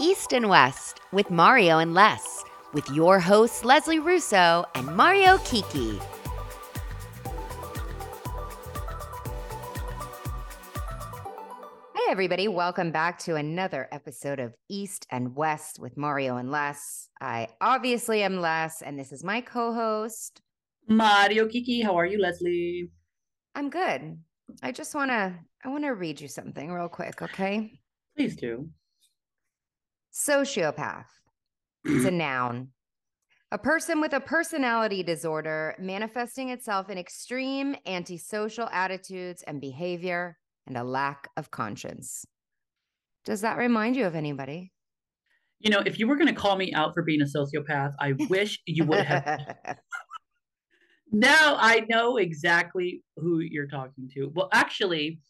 East and West with Mario and Les, with your hosts Leslie Russo and Mario Kiki. Hey, everybody, welcome back to another episode of East and West with Mario and Les. I obviously am Les, and this is my co host. Mario Kiki, how are you, Leslie? I'm good. I just want to I want to read you something real quick, okay? Please do. Sociopath. It's a noun. A person with a personality disorder manifesting itself in extreme antisocial attitudes and behavior and a lack of conscience. Does that remind you of anybody? You know, if you were going to call me out for being a sociopath, I wish you would have. now I know exactly who you're talking to. Well, actually,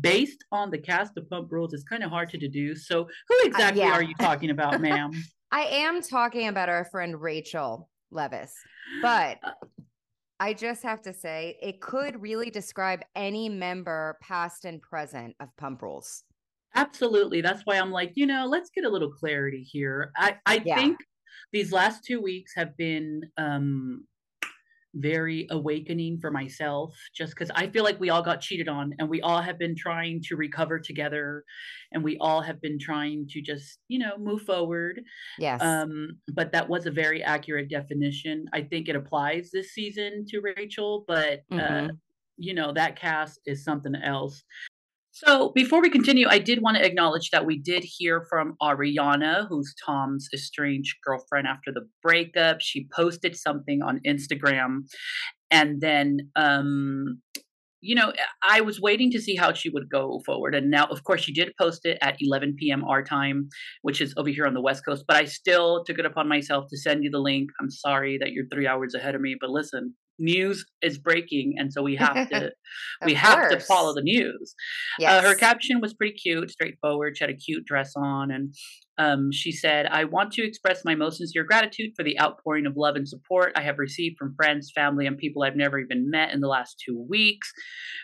based on the cast of Pump Rules, it's kind of hard to deduce. So, who exactly uh, yeah. are you talking about, ma'am? I am talking about our friend Rachel Leviss but uh, I just have to say it could really describe any member, past and present, of Pump Rules. Absolutely. That's why I'm like, you know, let's get a little clarity here. I, I yeah. think these last two weeks have been um, very awakening for myself just because I feel like we all got cheated on and we all have been trying to recover together and we all have been trying to just, you know, move forward. Yes. Um, but that was a very accurate definition. I think it applies this season to Rachel, but uh, mm-hmm. uh, you know, that cast is something else. So before we continue, I did want to acknowledge that we did hear from Ariana, who's Tom's estranged girlfriend after the breakup. She posted something on Instagram and then um you know, I was waiting to see how she would go forward. And now, of course, she did post it at 11 p.m. our time, which is over here on the West Coast. But I still took it upon myself to send you the link. I'm sorry that you're three hours ahead of me, but listen, news is breaking and so we have to we course. have to follow the news yes. Uh, her caption was pretty cute straightforward she had a cute dress on and um, she said i want to express my most sincere gratitude for the outpouring of love and support i have received from friends family and people i've never even met in the last two weeks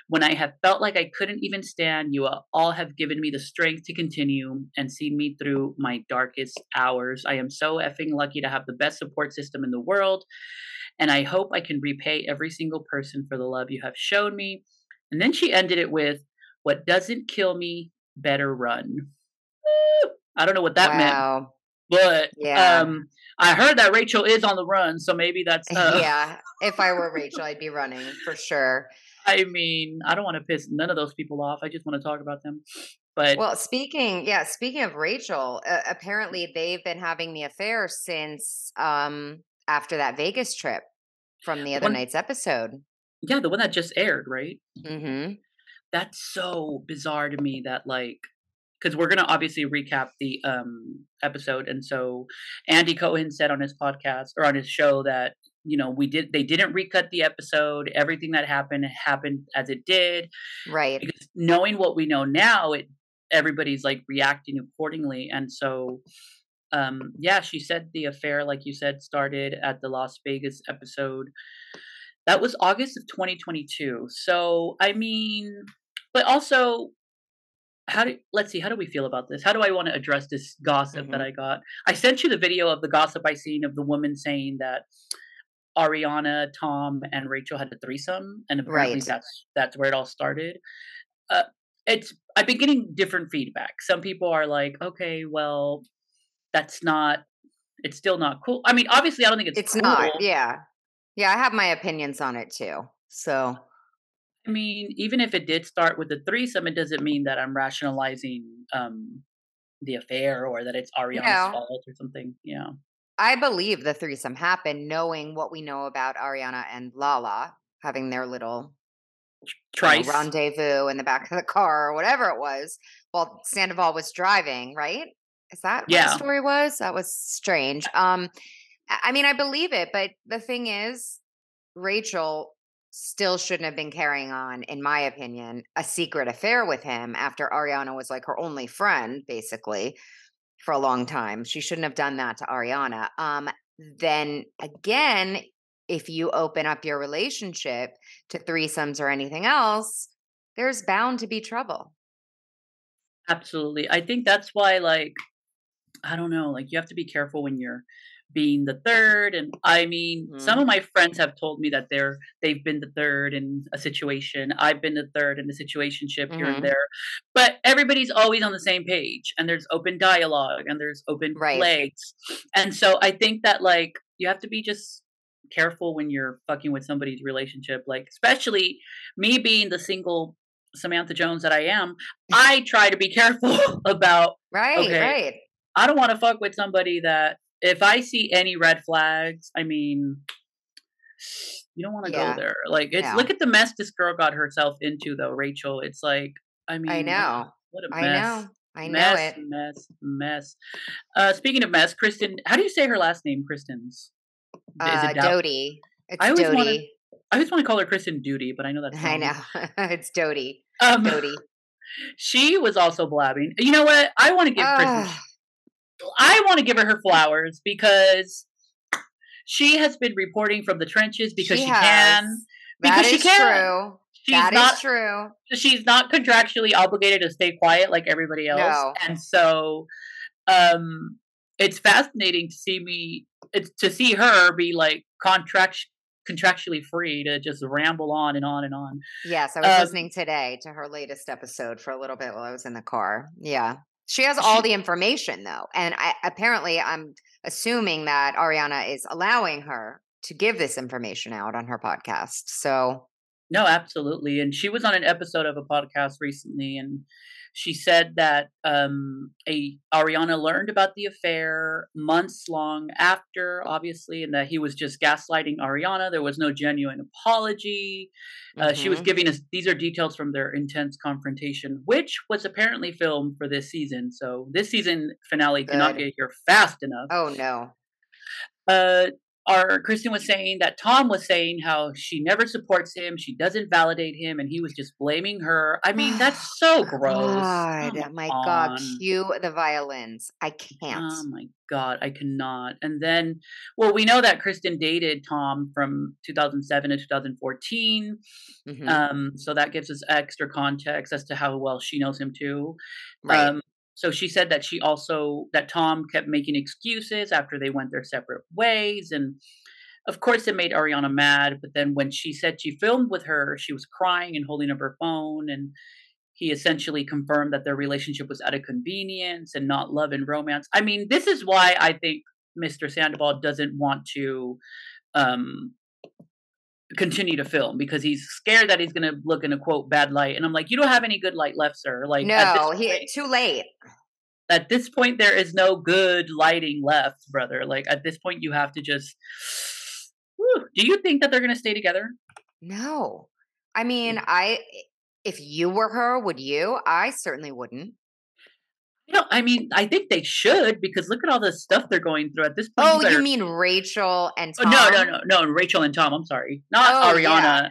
when i have felt like i couldn't even stand you all have given me the strength to continue and seen me through my darkest hours i am so effing lucky to have the best support system in the world and I hope I can repay every single person for the love you have shown me. And then she ended it with, What doesn't kill me, better run. I don't know what that wow. meant. But yeah. um, I heard that Rachel is on the run, so maybe that's uh, yeah. If I were Rachel, I'd be running for sure. I mean, I don't want to piss none of those people off. I just want to talk about them. But well, speaking, yeah, speaking of Rachel, uh, apparently they've been having the affair since um after that Vegas trip from the other one, night's episode. Yeah, the one that just aired, right? Mm-hmm. That's so bizarre to me that like because we're gonna obviously recap the um episode, and so Andy Cohen said on his podcast or on his show that you know we did they didn't recut the episode everything that happened happened as it did right because knowing what we know now it everybody's like reacting accordingly and so um, yeah, she said the affair, like you said, started at the Las Vegas episode. That was August of 2022. So, I mean, but also, how do let's see, how do we feel about this? How do I want to address this gossip mm-hmm. that I got? I sent you the video of the gossip I seen of the woman saying that Ariana, Tom, and Rachel had a threesome, and apparently right. that's that's where it all started. Uh, it's I've been getting different feedback. Some people are like, okay, well, that's not it's still not cool. I mean, obviously I don't think it's It's cool. not. Yeah. Yeah, I have my opinions on it too. So I mean, even if it did start with the threesome, it doesn't mean that I'm rationalizing um the affair or that it's Ariana's no. fault or something. Yeah. I believe the threesome happened knowing what we know about Ariana and Lala having their little Trice. You know, rendezvous in the back of the car or whatever it was while Sandoval was driving, right? Is that yeah. what the story was? That was strange. Um, I mean, I believe it, but the thing is, Rachel still shouldn't have been carrying on, in my opinion, a secret affair with him after Ariana was like her only friend, basically, for a long time. She shouldn't have done that to Ariana. Um, then again, if you open up your relationship to threesomes or anything else, there's bound to be trouble. Absolutely. I think that's why, like, I don't know, like you have to be careful when you're being the third and i mean mm-hmm. some of my friends have told me that they're they've been the third in a situation i've been the third in a situation ship mm-hmm. here and mm-hmm. there but everybody's always on the same page and there's open dialogue and there's open right. legs and so i think that like you have to be just careful when you're fucking with somebody's relationship like especially me being the single samantha jones that i am i try to be careful about right okay, right I don't want to fuck with somebody that if I see any red flags, I mean, you don't want to yeah. go there. Like it's look at the mess this girl got herself into though, Rachel. It's like I mean I know. What a mess. I know. I mess, know it. Mess, mess. Uh speaking of mess, Kristen, how do you say her last name, Kristen's? Uh, Doute. It's I always Wanna, I always want to call her Kristen Duty, but I know that's wrong. I know. it's Doute. Um, Doute. She was also blabbing. You know what? I want to give Kristen I want to give her her flowers because she has been reporting from the trenches because she, she can. Because she can. True. She's that not, true. She's not contractually obligated to stay quiet like everybody else, no. and so um, it's fascinating to see me it's to see her be like contract contractually free to just ramble on and on and on. Yes, I was um, listening today to her latest episode for a little bit while I was in the car. Yeah. She has all the information though. And I, apparently I'm assuming that Ariana is allowing her to give this information out on her podcast. So No, absolutely. And she was on an episode of a podcast recently and she said that um, a Ariana learned about the affair months long after, obviously, and that he was just gaslighting Ariana. There was no genuine apology. Uh, mm-hmm. She was mm-hmm. giving us these are details from their intense confrontation, which was apparently filmed for this season. So this season finale Good. cannot get here fast enough. Oh no. Uh, our Kristen was saying that Tom was saying how she never supports him, she doesn't validate him, and he was just blaming her. I mean, that's so gross. God, Come my on. God, cue the violins. I can't. Oh my God, I cannot. And then, well, we know that Kristen dated Tom from 2007 to 2014. Mm-hmm. Um, so that gives us extra context as to how well she knows him too. Right. Um, so she said that she also that Tom kept making excuses after they went their separate ways and of course it made Ariana mad but then when she said she filmed with her she was crying and holding up her phone and he essentially confirmed that their relationship was out of convenience and not love and romance. I mean, this is why I think Mr. Sandoval doesn't want to um, continue to film because he's scared that he's going to look in a quote bad light. And I'm like, you don't have any good light left, sir. Like, no, point, he too late. At this point, there is no good lighting left, brother. Like at this point, you have to just. Whew. Do you think that they're going to stay together? No, I mean, mm. I. If you were her, would you? I certainly wouldn't. Know, I mean, I think they should because look at all the stuff they're going through at this point. Oh, you, you mean Rachel and Tom? Oh, no, no, no, no, Rachel and Tom. I'm sorry, not oh, Ariana. Yeah.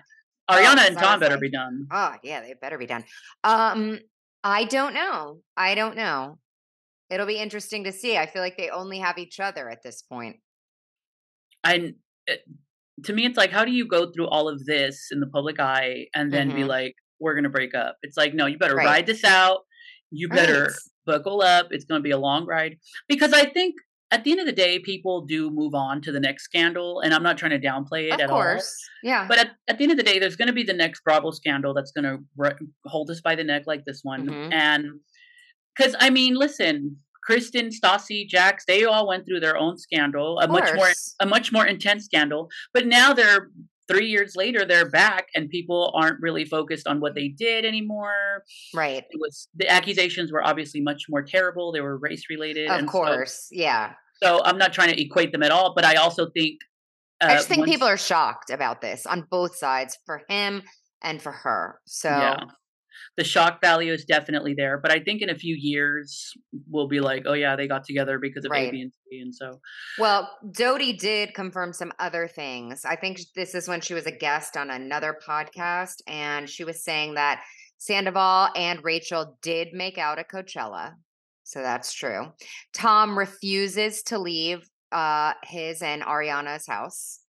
Ariana oh, and Tom better like, be done. Oh yeah, they better be done. Um, I don't know. I don't know. It'll be interesting to see. I feel like they only have each other at this point. And eh, to me, it's like, how do you go through all of this in the public eye and then mm-hmm. be like, "We're gonna break up"? It's like, no, you better right. ride this out. You better right buckle up. It's going to be a long ride because I think at the end of the day, people do move on to the next scandal, and I'm not trying to downplay it of at course. all. Yeah. But at, at the end of the day, there's going to be the next Bravo scandal that's going to re- hold us by the neck like this one, mm-hmm. and because I mean, listen, Kristen, Stassi, Jax, they all went through their own scandal, a much more a much more intense scandal. But now they're three years later they're back and people aren't really focused on what they did anymore. Right. It was the accusations were obviously much more terrible. They were race related of course so, yeah. So i'm not trying to equate them at all but i also think uh, i just think once, people are shocked about this on both sides for him and for her. So yeah the shock value is definitely there. But I think in a few years we'll be like, oh yeah, they got together because of right. A, B, and C, and so. Well, Doute did confirm some other things. I think this is when she was a guest on another podcast, and she was saying that Sandoval and Rachel did make out at Coachella. So that's true. Tom refuses to leave uh, his and Ariana's house.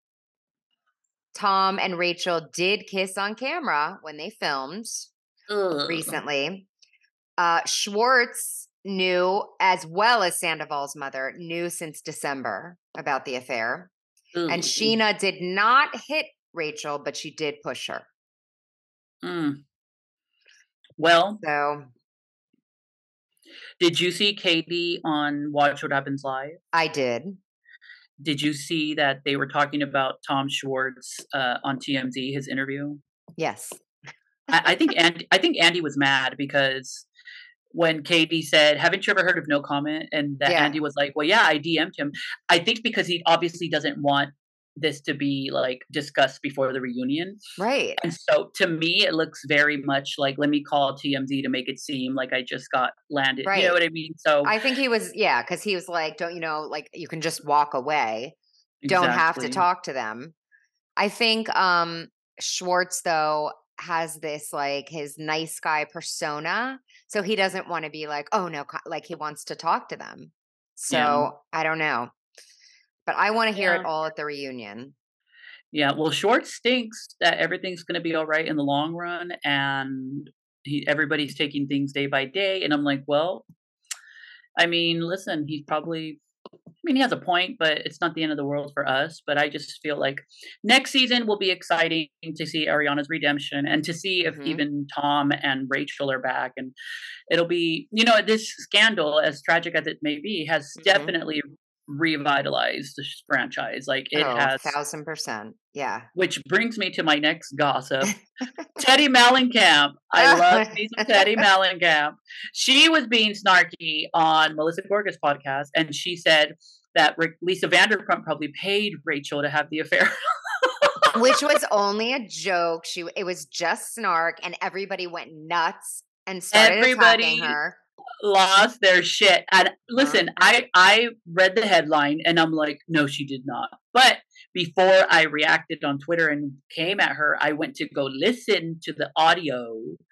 Tom and Rachel did kiss on camera when they filmed. Ugh. recently. Uh, Schwartz knew, as well as Sandoval's mother, knew since December about the affair. And Scheana did not hit Rachel, but she did push her. Mm. Well, so did you see Katie on Watch What Happens Live? I did. Did you see that they were talking about Tom Schwartz uh, on TMZ, his interview? Yes. I, I think Andy, I think Andy was mad because when Katie said, "Haven't you ever heard of no comment?" and that yeah. Andy was like, "Well, yeah, I DM'd him." I think because he obviously doesn't want this to be like discussed before the reunion. Right. And so to me, it looks very much like let me call TMZ to make it seem like I just got landed. Right. You know what I mean? So I think he was, yeah, because he was like, don't you know, like you can just walk away. Exactly. Don't have to talk to them. I think um Schwartz though has this like his nice guy persona. So he doesn't want to be like, oh no, like he wants to talk to them. So yeah. I don't know. But I want to hear yeah. it all at the reunion. Yeah, well, Schwartz thinks that everything's going to be all right in the long run, and he, everybody's taking things day by day. And I'm like, well, I mean, listen, he's probably mean, he has a point, but it's not the end of the world for us. But I just feel like next season will be exciting to see Ariana's redemption and to see if mm-hmm. even Tom and Rachel are back. And it'll be, you know, this scandal, as tragic as it may be, has mm-hmm. definitely revitalized the franchise. Like it oh, has thousand percent. Yeah. Which brings me to my next gossip. Teddi Mellencamp. I oh. love me some Teddi Mellencamp. She was being snarky on Melissa Gorga's podcast, and she said that Lisa Vanderpump probably paid Rachel to have the affair. Which was only a joke. She it was just snark, and everybody went nuts and started everybody, attacking her lost their shit. And listen, I I read the headline and I'm like, no, she did not. But before I reacted on Twitter and came at her, I went to go listen to the audio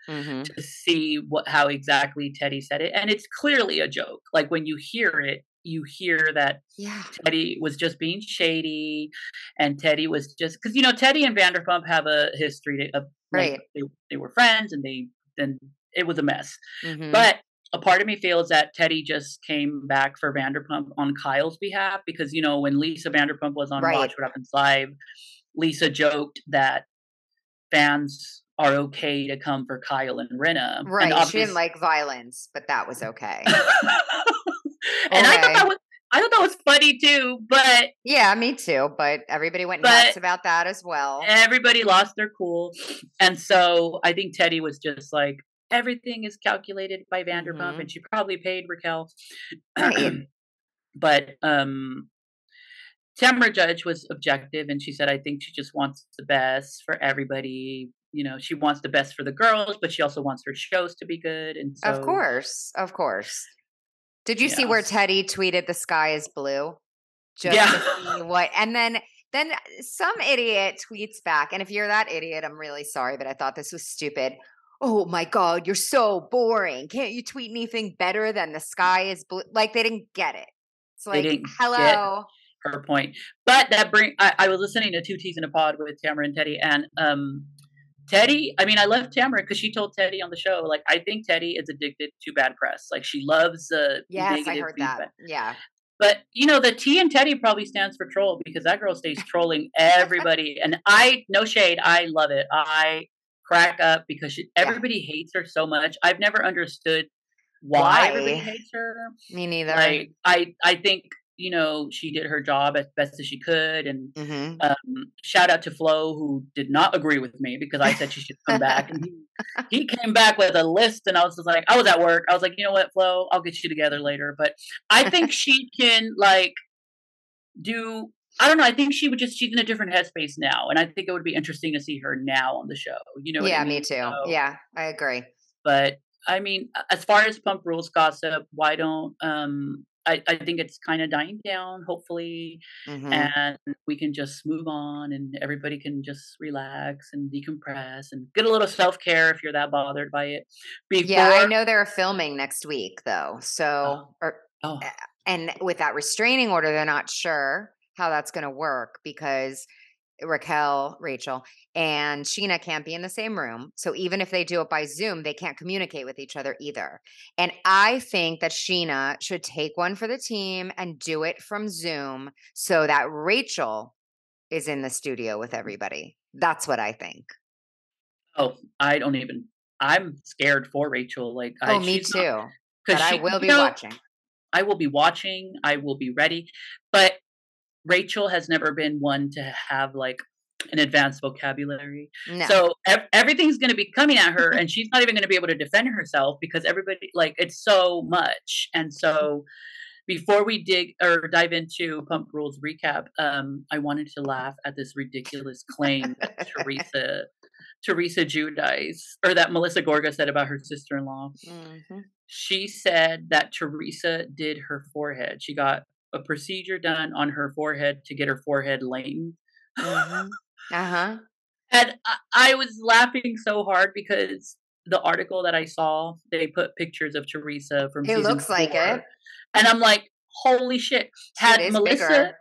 mm-hmm. to see what how exactly Teddi said it, and it's clearly a joke. Like when you hear it, you hear that yeah. Teddi was just being shady, and Teddi was just because you know Teddi and Vanderpump have a history of right. Like, they they were friends and they then it was a mess. Mm-hmm. But a part of me feels that Teddi just came back for Vanderpump on Kyle's behalf because you know when Lisa Vanderpump was on right. Watch What Happens Live, Lisa joked that fans are okay to come for Kyle and Rinna. Right. And she didn't like violence, but that was okay. and okay. I thought that was I thought that was funny too, but yeah, me too. But everybody went nuts about that as well. Everybody lost their cool, and so I think Teddi was just like, everything is calculated by Vanderpump, mm-hmm. and she probably paid Raquel. but um, Tamra Judge was objective, and she said, "I think she just wants the best for everybody. You know, she wants the best for the girls, but she also wants her shows to be good." And so, of course, of course. Did you see where Teddi tweeted, "The sky is blue"? Just yeah. what? And then then some idiot tweets back, and if you're that idiot, I'm really sorry, but I thought this was stupid oh my god you're so boring can't you tweet anything better than the sky is blue like they didn't get it it's like hello her point but that bring I, I, was listening to Two Ts in a Pod with Tamra and Teddi and um teddi i mean i love Tamra because she told Teddi on the show like i think Teddi is addicted to bad press like she loves uh yes i heard feedback. that yeah but you know, the T and Teddi probably stands for troll because that girl stays trolling everybody. and I, no shade, I love it. I crack up because she, everybody yeah. hates her so much. I've never understood why, why, everybody hates her. Me neither. Like, I I think you know she did her job as best as she could, and mm-hmm. um, shout out to Flo who did not agree with me because I said she should come back, and he, he came back with a list, and I was just like, I was at work, I was like, you know what, Flo, I'll get you together later, but I think she can like do I don't know. I think she would just she's in a different headspace now, and I think it would be interesting to see her now on the show. You know? Yeah, I mean? me too. So, yeah, I agree. But I mean, as far as Pump Rules gossip, why don't um I, I think it's kind of dying down, hopefully, mm-hmm. and we can just move on, and everybody can just relax and decompress and get a little self care if you're that bothered by it. Before... Yeah, I know they're filming next week though, so oh. or oh. and with that restraining order, they're not sure how that's going to work because Raquel, Rachel, and Scheana can't be in the same room. So even if they do it by Zoom, they can't communicate with each other either. And I think that Scheana should take one for the team and do it from Zoom so that Rachel is in the studio with mm. everybody. That's what I think. Oh, I don't even. I'm scared for Rachel. Like, oh, I, me too. Because I will be know, watching. I will be watching. I will be ready. But Rachel has never been one to have like an advanced vocabulary. No. So ev- everything's going to be coming at her and she's not even going to be able to defend herself because everybody like it's so much. And so before we dig or dive into Pump Rules recap, um, I wanted to laugh at this ridiculous claim that Teresa Teresa Giudice or that Melissa Gorga said about her sister-in-law. Mm-hmm. She said that Teresa did her forehead. She got a procedure done on her forehead to get her forehead length. Mm-hmm. Uh huh. and I, I was laughing so hard because the article that I saw, they put pictures of Teresa from. It looks four, like it, and I'm like, holy shit! Had Melissa. Bigger.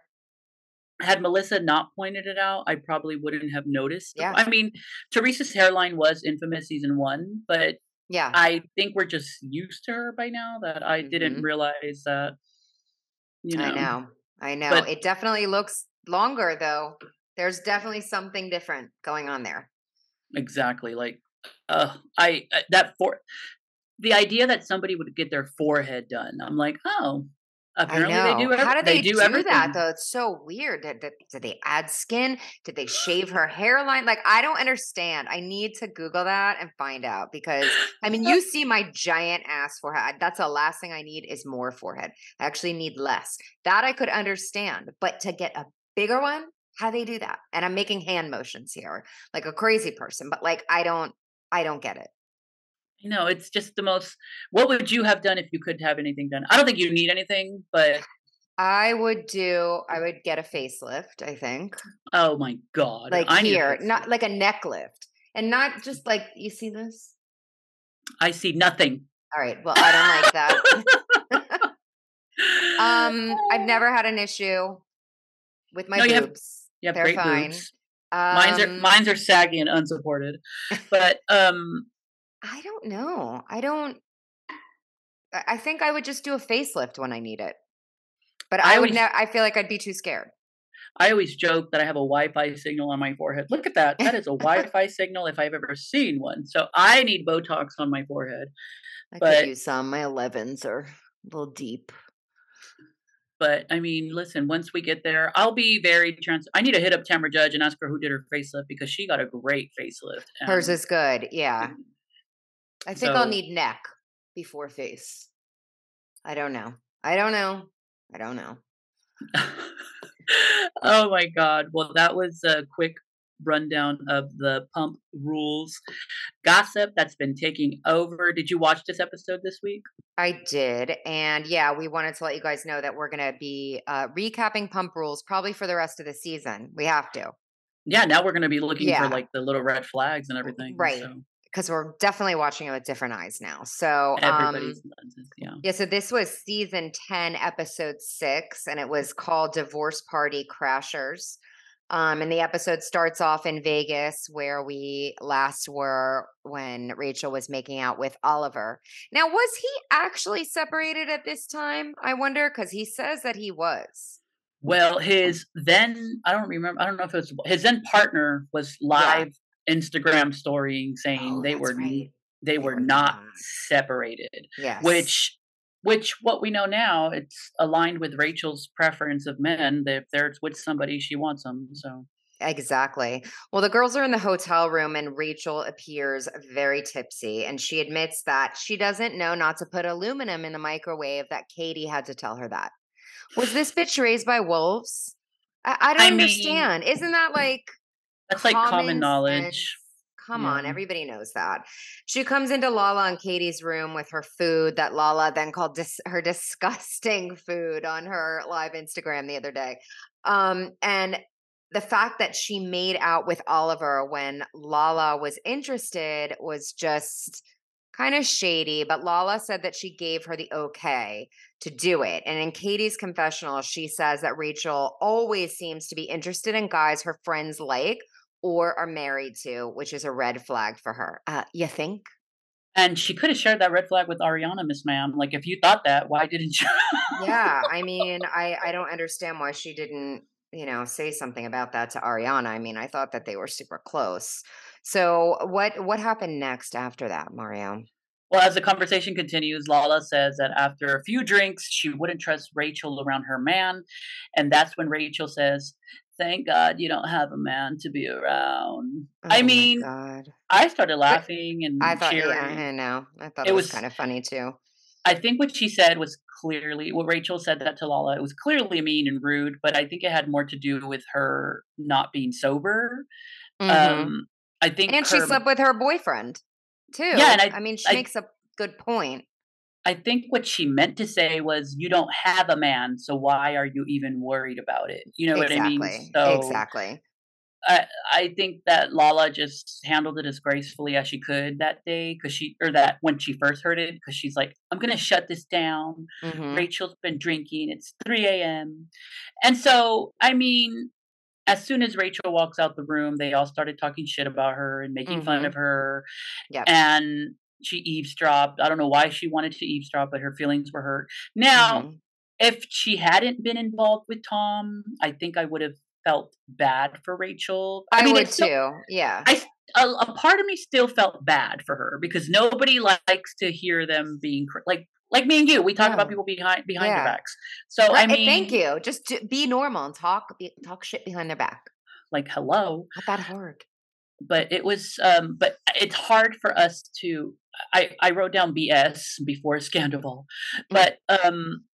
Had Melissa not pointed it out, I probably wouldn't have noticed. Yeah. I mean, Teresa's hairline was infamous season one, but yeah, I think we're just used to her by now that I mm-hmm. didn't realize that you know. I know. I know. But, it definitely looks longer though. There's definitely something different going on there. Exactly. Like uh I uh, that for the idea that somebody would get their forehead done. I'm like, "Oh, Apparently they do. How did they, they do, do that though? It's so weird. Did, did, did, they add skin? Did they shave her hairline? Like I don't understand. I need to Google that and find out because I mean, you see my giant ass forehead. That's the last thing I need is more forehead. I actually need less. That I could understand, but to get a bigger one, how do they do that? And I'm making hand motions here, like a crazy person. But like I don't, I don't get it you know, it's just the most. What would you have done if you could have anything done? I don't think you need anything, but I would do. I would get a facelift. I think. Oh my god! Like I here, not like a neck lift, and not just like you see this. I see nothing. All right. Well, I don't like that. um, I've never had an issue with my no, boobs. You have, you have They're fine. Boobs. Um, mine's are mine's are saggy and unsupported, but um, I don't know. I don't. I think I would just do a facelift when I need it, but I, I would. Ne- I feel like I'd be too scared. I always joke that I have a Wi-Fi signal on my forehead. Look at that. That is a Wi-Fi signal if I've ever seen one. So I need Botox on my forehead. I but, could use some. My 11s are a little deep. But I mean, listen, once we get there, I'll be very trans. I need to hit up Tamra Judge and ask her who did her facelift because she got a great facelift. Hers is good. Yeah. I think so, I'll need neck before face. I don't know. I don't know. I don't know. oh my god. Well, that was a quick rundown of the pump rules gossip that's been taking over. Did you watch this episode this week? I did. And yeah, we wanted to let you guys know that we're going to be uh, recapping pump rules probably for the rest of the season. We have to. Yeah, now we're going to be looking yeah. for like the little red flags and everything. Right. So because we're definitely watching it with different eyes now. So um, yeah. Yeah. So this was season 10, episode six, and it was called Divorce Party Crashers. Um, and the episode starts off in Vegas, where we last were when Rachel was making out with Oliver. Now, was he actually separated at this time? I wonder, because he says that he was. Well, his then I don't remember. I don't know if it was his then partner was live Instagram storying saying oh, they were right. they, they, were, were not, not separated. Yes. Which which what we know now it's aligned with Rachel's preference of men that if they're with somebody she wants them so Exactly. Well, the girls are in the hotel room and Rachel appears very tipsy and she admits that she doesn't know not to put aluminum in the microwave that Katie had to tell her that. Was this bitch raised by wolves? I, I don't I understand. Mean, Isn't that like that's like common knowledge. Sense. Come yeah. on, everybody knows that. She comes into Lala and Katie's room with her food that Lala then called dis- her disgusting food on her live Instagram the other day. Um, and the fact that she made out with Oliver when Lala was interested was just kind of shady, but Lala said that she gave her the okay to do it. And in Katie's confessional, she says that Rachel always seems to be interested in guys her friends like or are married to, which is a red flag for her. Uh, you think? And she could have shared that red flag with Ariana, Miss Ma'am. Like, if you thought that, why didn't you? yeah, I mean, I I don't understand why she didn't, you know, say something about that to Ariana. I mean, I thought that they were super close. So, what what happened next after that, Mario? Well, as the conversation continues, Lala says that after a few drinks, she wouldn't trust Rachel around her man, and that's when Rachel says, thank God you don't have a man to be around. Oh I mean, I started laughing and I thought, cheering. yeah, I know. I thought it, it was, was kind of funny too. I think what she said was clearly what Rachel said that to Lala. It was clearly mean and rude, but I think it had more to do with her not being sober. Mm-hmm. Um, I think, and her, she slept with her boyfriend too. Yeah, and I, I mean, she I, makes a good point. I think what she meant to say was, "You don't have a man, so why are you even worried about it?" You know exactly. what I mean? So, exactly. I I think that Lala just handled it as gracefully as she could that day because she or that when she first heard it because she's like, "I'm gonna shut this down." Mm-hmm. Rachel's been drinking. It's 3 a.m. And so, I mean, as soon as Rachel walks out the room, they all started talking shit about her and making mm-hmm. fun of her. Yep. And she eavesdropped. I don't know why she wanted to eavesdrop, but her feelings were hurt. Now, mm-hmm. if she hadn't been involved with Tom, I think I would have felt bad for Rachel. I, I mean, would too. Yeah. I a, a, part of me still felt bad for her because nobody likes to hear them being like like me and you. We talk yeah. about people behind behind yeah. their backs. So right, I mean, thank you. Just be normal and talk be, talk shit behind their back. Like hello, not that hard. But it was, um, but it's hard for us to I, I wrote down BS before Scandal, mm. but um,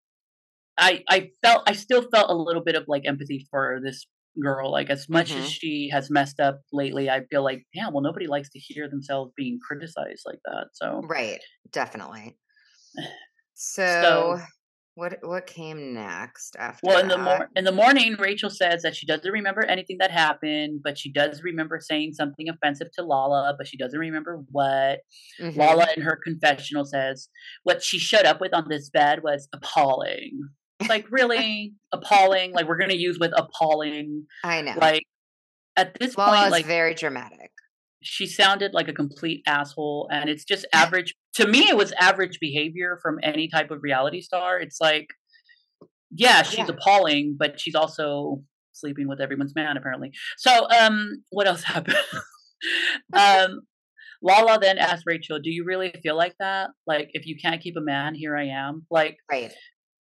I I felt I still felt a little bit of like empathy for this girl. Like as much mm-hmm. as she has messed up lately, I feel like yeah, well, nobody likes to hear themselves being criticized like that. So right, definitely. So, so what what came next after? Well, in the mor- in the morning, Rachel says that she doesn't remember anything that happened, but she does remember saying something offensive to Lala, but she doesn't remember what. Mm-hmm. Lala in her confessional says what she showed up with on this bed was appalling. Like really appalling. Like we're gonna use with appalling. I know. Like at this Lala's point, like very dramatic she sounded like a complete asshole and it's just average to me it was average behavior from any type of reality star it's like yeah she's yeah. appalling but she's also sleeping with everyone's man apparently. So um what else happened? Um lala then asked rachel do you really feel like that? Like if you can't keep a man here i am. Like right.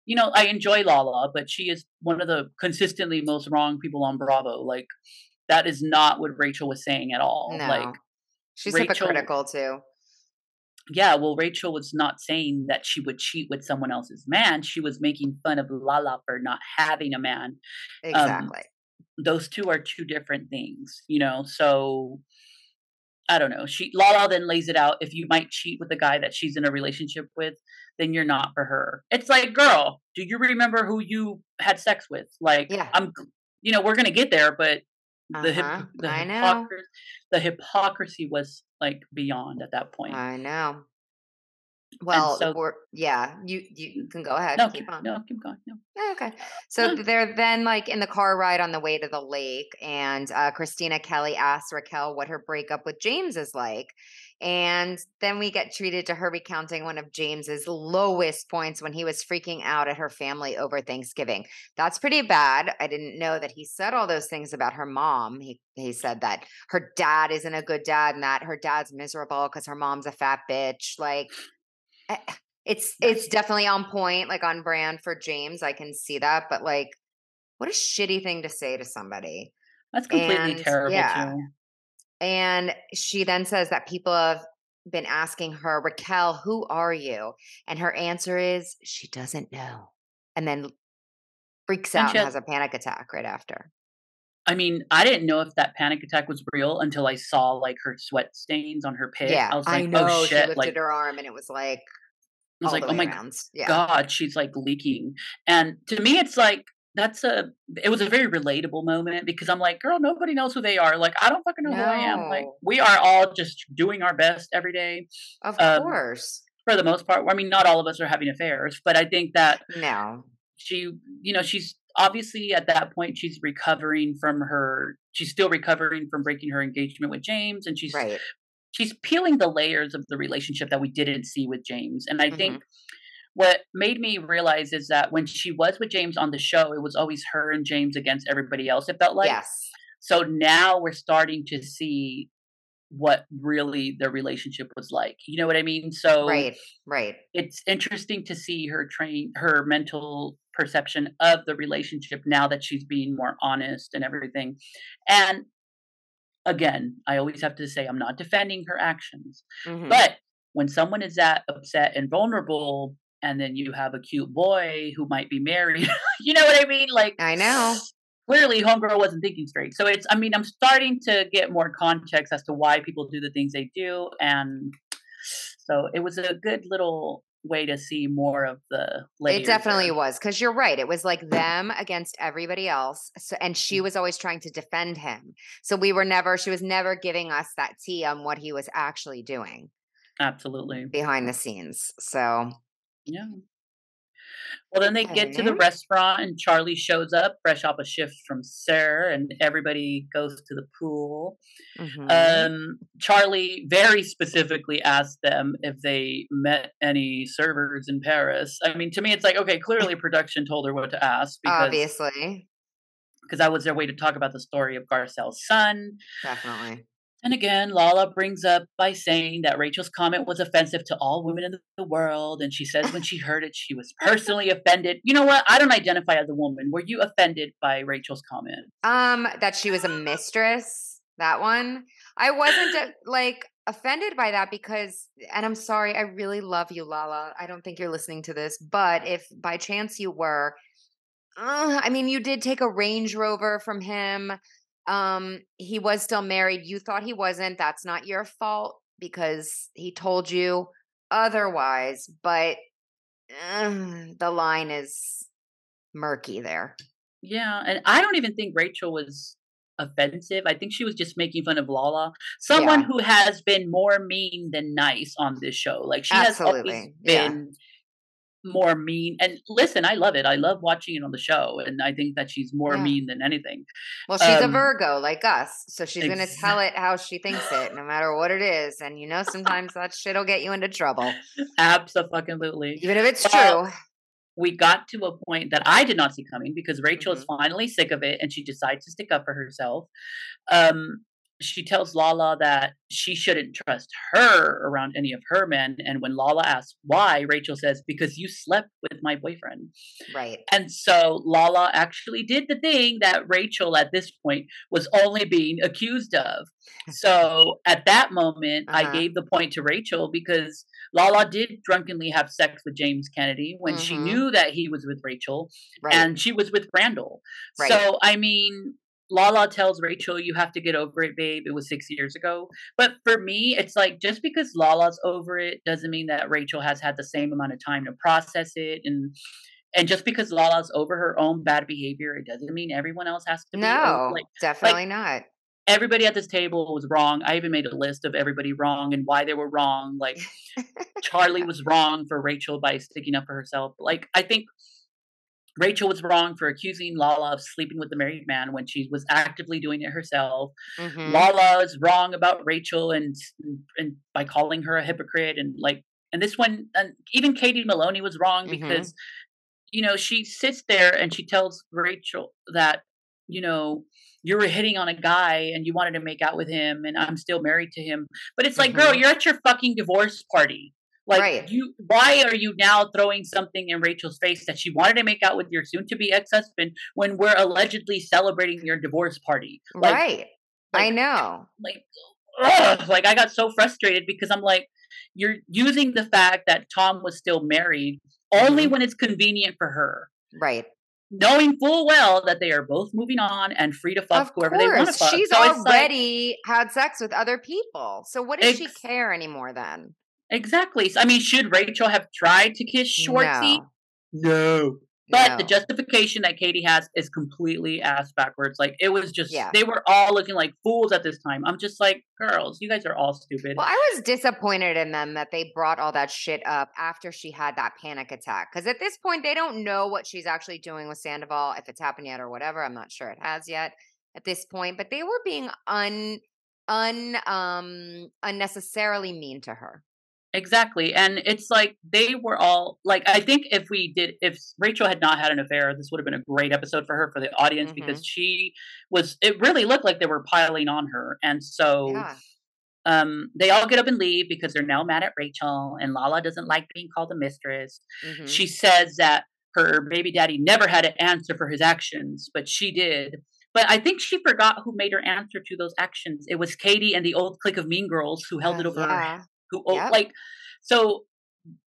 you know i enjoy lala but she is one of the consistently most wrong people on bravo like that is not what Rachel was saying at all. No. Like she's Rachel, hypocritical too. Yeah, well, Rachel was not saying that she would cheat with someone else's man. She was making fun of Lala for not having a man. Um, exactly. Um, those two are two different things, you know. So I don't know. She Lala then lays it out. If you might cheat with the guy that she's in a relationship with, then you're not for her. It's like, girl, do you remember who you had sex with? Like, yeah. I'm, you know, we're gonna get there, but the, uh-huh. hip, the I know. The hypocrisy was like beyond at that point. I know. Well, so, yeah, you you can go ahead. No, keep, on. No, keep going. No. Oh, okay. So no. they're then like in the car ride on the way to the lake, and uh, Kristina Kelly asks Raquel what her breakup with James is like, and then we get treated to her recounting one of James's lowest points when he was freaking out at her family over Thanksgiving. That's pretty bad. I didn't know that he said all those things about her mom. He he said that her dad isn't a good dad and that her dad's miserable because her mom's a fat bitch. Like eh, it's it's definitely on point, like on brand for James. I can see that, but like what a shitty thing to say to somebody. That's completely and, terrible yeah. too. And she then says that people have been asking her, Raquel, who are you? And her answer is she doesn't know. And then freaks out and, and has a panic attack right after. I mean, I didn't know if that panic attack was real until I saw like her sweat stains on her pit. Yeah, I was like, I oh, know. Oh, shit! She lifted like, her arm and it was like, I was like, oh my yeah. god, she's like leaking. And to me, it's like that's a it was a very relatable moment because I'm like, girl, nobody knows who they are. Like, I don't fucking know no. who I am. Like, we are all just doing our best every day. Of um, course. For the most part. I mean, not all of us are having affairs, but I think that no. She, you know, she's obviously at that point she's recovering from her she's still recovering from breaking her engagement with James and she's right. she's peeling the layers of the relationship that we didn't see with James. And I mm-hmm. think what made me realize is that when she was with James on the show, it was always her and James against everybody else. It felt like. Yes. So now we're starting to see what really their relationship was like. You know what I mean? So right, right. It's interesting to see her train her mental perception of the relationship now that she's being more honest and everything. And again, I always have to say I'm not defending her actions, mm-hmm. but when someone is that upset and vulnerable and then you have a cute boy who might be married. you know what I mean? Like I know. Clearly, homegirl wasn't thinking straight. So it's. I mean, I'm starting to get more context as to why people do the things they do, and so it was a good little way to see more of the it definitely there. was because you're right it was like them against everybody else so and she mm. was always trying to defend him so we were never she was never giving us that tea on what he was actually doing absolutely behind the scenes so yeah. Well, then they get to the restaurant, and Charli shows up fresh off a shift from SUR, and everybody goes to the pool. Mm-hmm. Um, Charli very specifically asked them if they met any servers in Paris. I mean, to me, it's like, okay, clearly production told her what to ask. Because, Obviously. Because that was their way to talk about the story of Garcelle's son. Definitely. And again, Lala brings up by saying that Rachel's comment was offensive to all women in the world. And she says when she heard it, she was personally offended. You know what? I don't identify as a woman. Were you offended by Rachel's comment? Um, that she was a mistress. That one. I wasn't like offended by that because, and I'm sorry, I really love you, Lala. I don't think you're listening to this, but if by chance you were, uh, I mean, you did take a Range Rover from him um he was still married you thought he wasn't that's not your fault because he told you otherwise but the line is murky there yeah and i don't even think rachel was offensive i think she was just making fun of lala someone yeah. who has been more mean than nice on this show like she Absolutely. has always been yeah more mean and listen i love it i love watching it on the show and i think that she's more yeah. mean than anything well she's um, a virgo like us so she's exactly. gonna tell it how she thinks it no matter what it is and you know sometimes that shit'll get you into trouble absolutely even if it's well, true we got to a point that I did not see coming because Rachel mm-hmm. is finally sick of it and she decides to stick up for herself. Um, she tells Lala that she shouldn't trust her around any of her men. And when Lala asks why, Rachel says, Because you slept with my boyfriend. Right. And so Lala actually did the thing that Rachel at this point was only being accused of. So at that moment, uh-huh. I gave the point to Rachel because Lala did drunkenly have sex with James Kennedy when mm-hmm. she knew that he was with Rachel right. and she was with Randall. Right. So, I mean, Lala tells Rachel, you have to get over it, babe. It was six years ago. But for me, it's like just because Lala's over it doesn't mean that Rachel has had the same amount of time to process it. And and just because Lala's over her own bad behavior, it doesn't mean everyone else has to no, like, definitely like, not. Everybody at this table was wrong. I even made a list of everybody wrong and why they were wrong. Like Charli was wrong for Rachel by sticking up for herself. Like I think Rachel was wrong for accusing Lala of sleeping with the married man when she was actively doing it herself. Mm-hmm. Lala is wrong about Rachel and and by calling her a hypocrite and like and this one and even Katie Maloney was wrong mm-hmm. because you know she sits there and she tells Rachel that you know you were hitting on a guy and you wanted to make out with him and I'm still married to him. But it's like, mm-hmm. girl, you're at your fucking divorce party. Like right. you why are you now throwing something in Rachel's face that she wanted to make out with your soon to be ex-husband when we're allegedly celebrating your divorce party? Like, right. Like, I know. Like ugh, like I got so frustrated because I'm like you're using the fact that Tom was still married only mm-hmm. when it's convenient for her. Right. Knowing full well that they are both moving on and free to fuck of whoever course. they want to fuck. She's so already like, had sex with other people. So what does ex- she care anymore then? Exactly. I mean, should Rachel have tried to kiss Schwartzy? No. No. But no. the justification that Katie has is completely ass backwards. Like it was just yeah. they were all looking like fools at this time. I'm just like, girls, you guys are all stupid. Well, I was disappointed in them that they brought all that shit up after she had that panic attack. Because at this point, they don't know what she's actually doing with Sandoval, if it's happened yet or whatever. I'm not sure it has yet at this point. But they were being un un um unnecessarily mean to her. Exactly. And it's like they were all like I think if we did if Rachel had not had an affair, this would have been a great episode for her for the audience mm-hmm. because she was it really looked like they were piling on her. And so yeah. um they all get up and leave because they're now mad at Rachel and Lala doesn't like being called a mistress. Mm-hmm. She says that her baby daddy never had to answer for his actions, but she did. But I think she forgot who made her answer to those actions. It was Katie and the old clique of mean girls who held it over yeah. her who yep. like so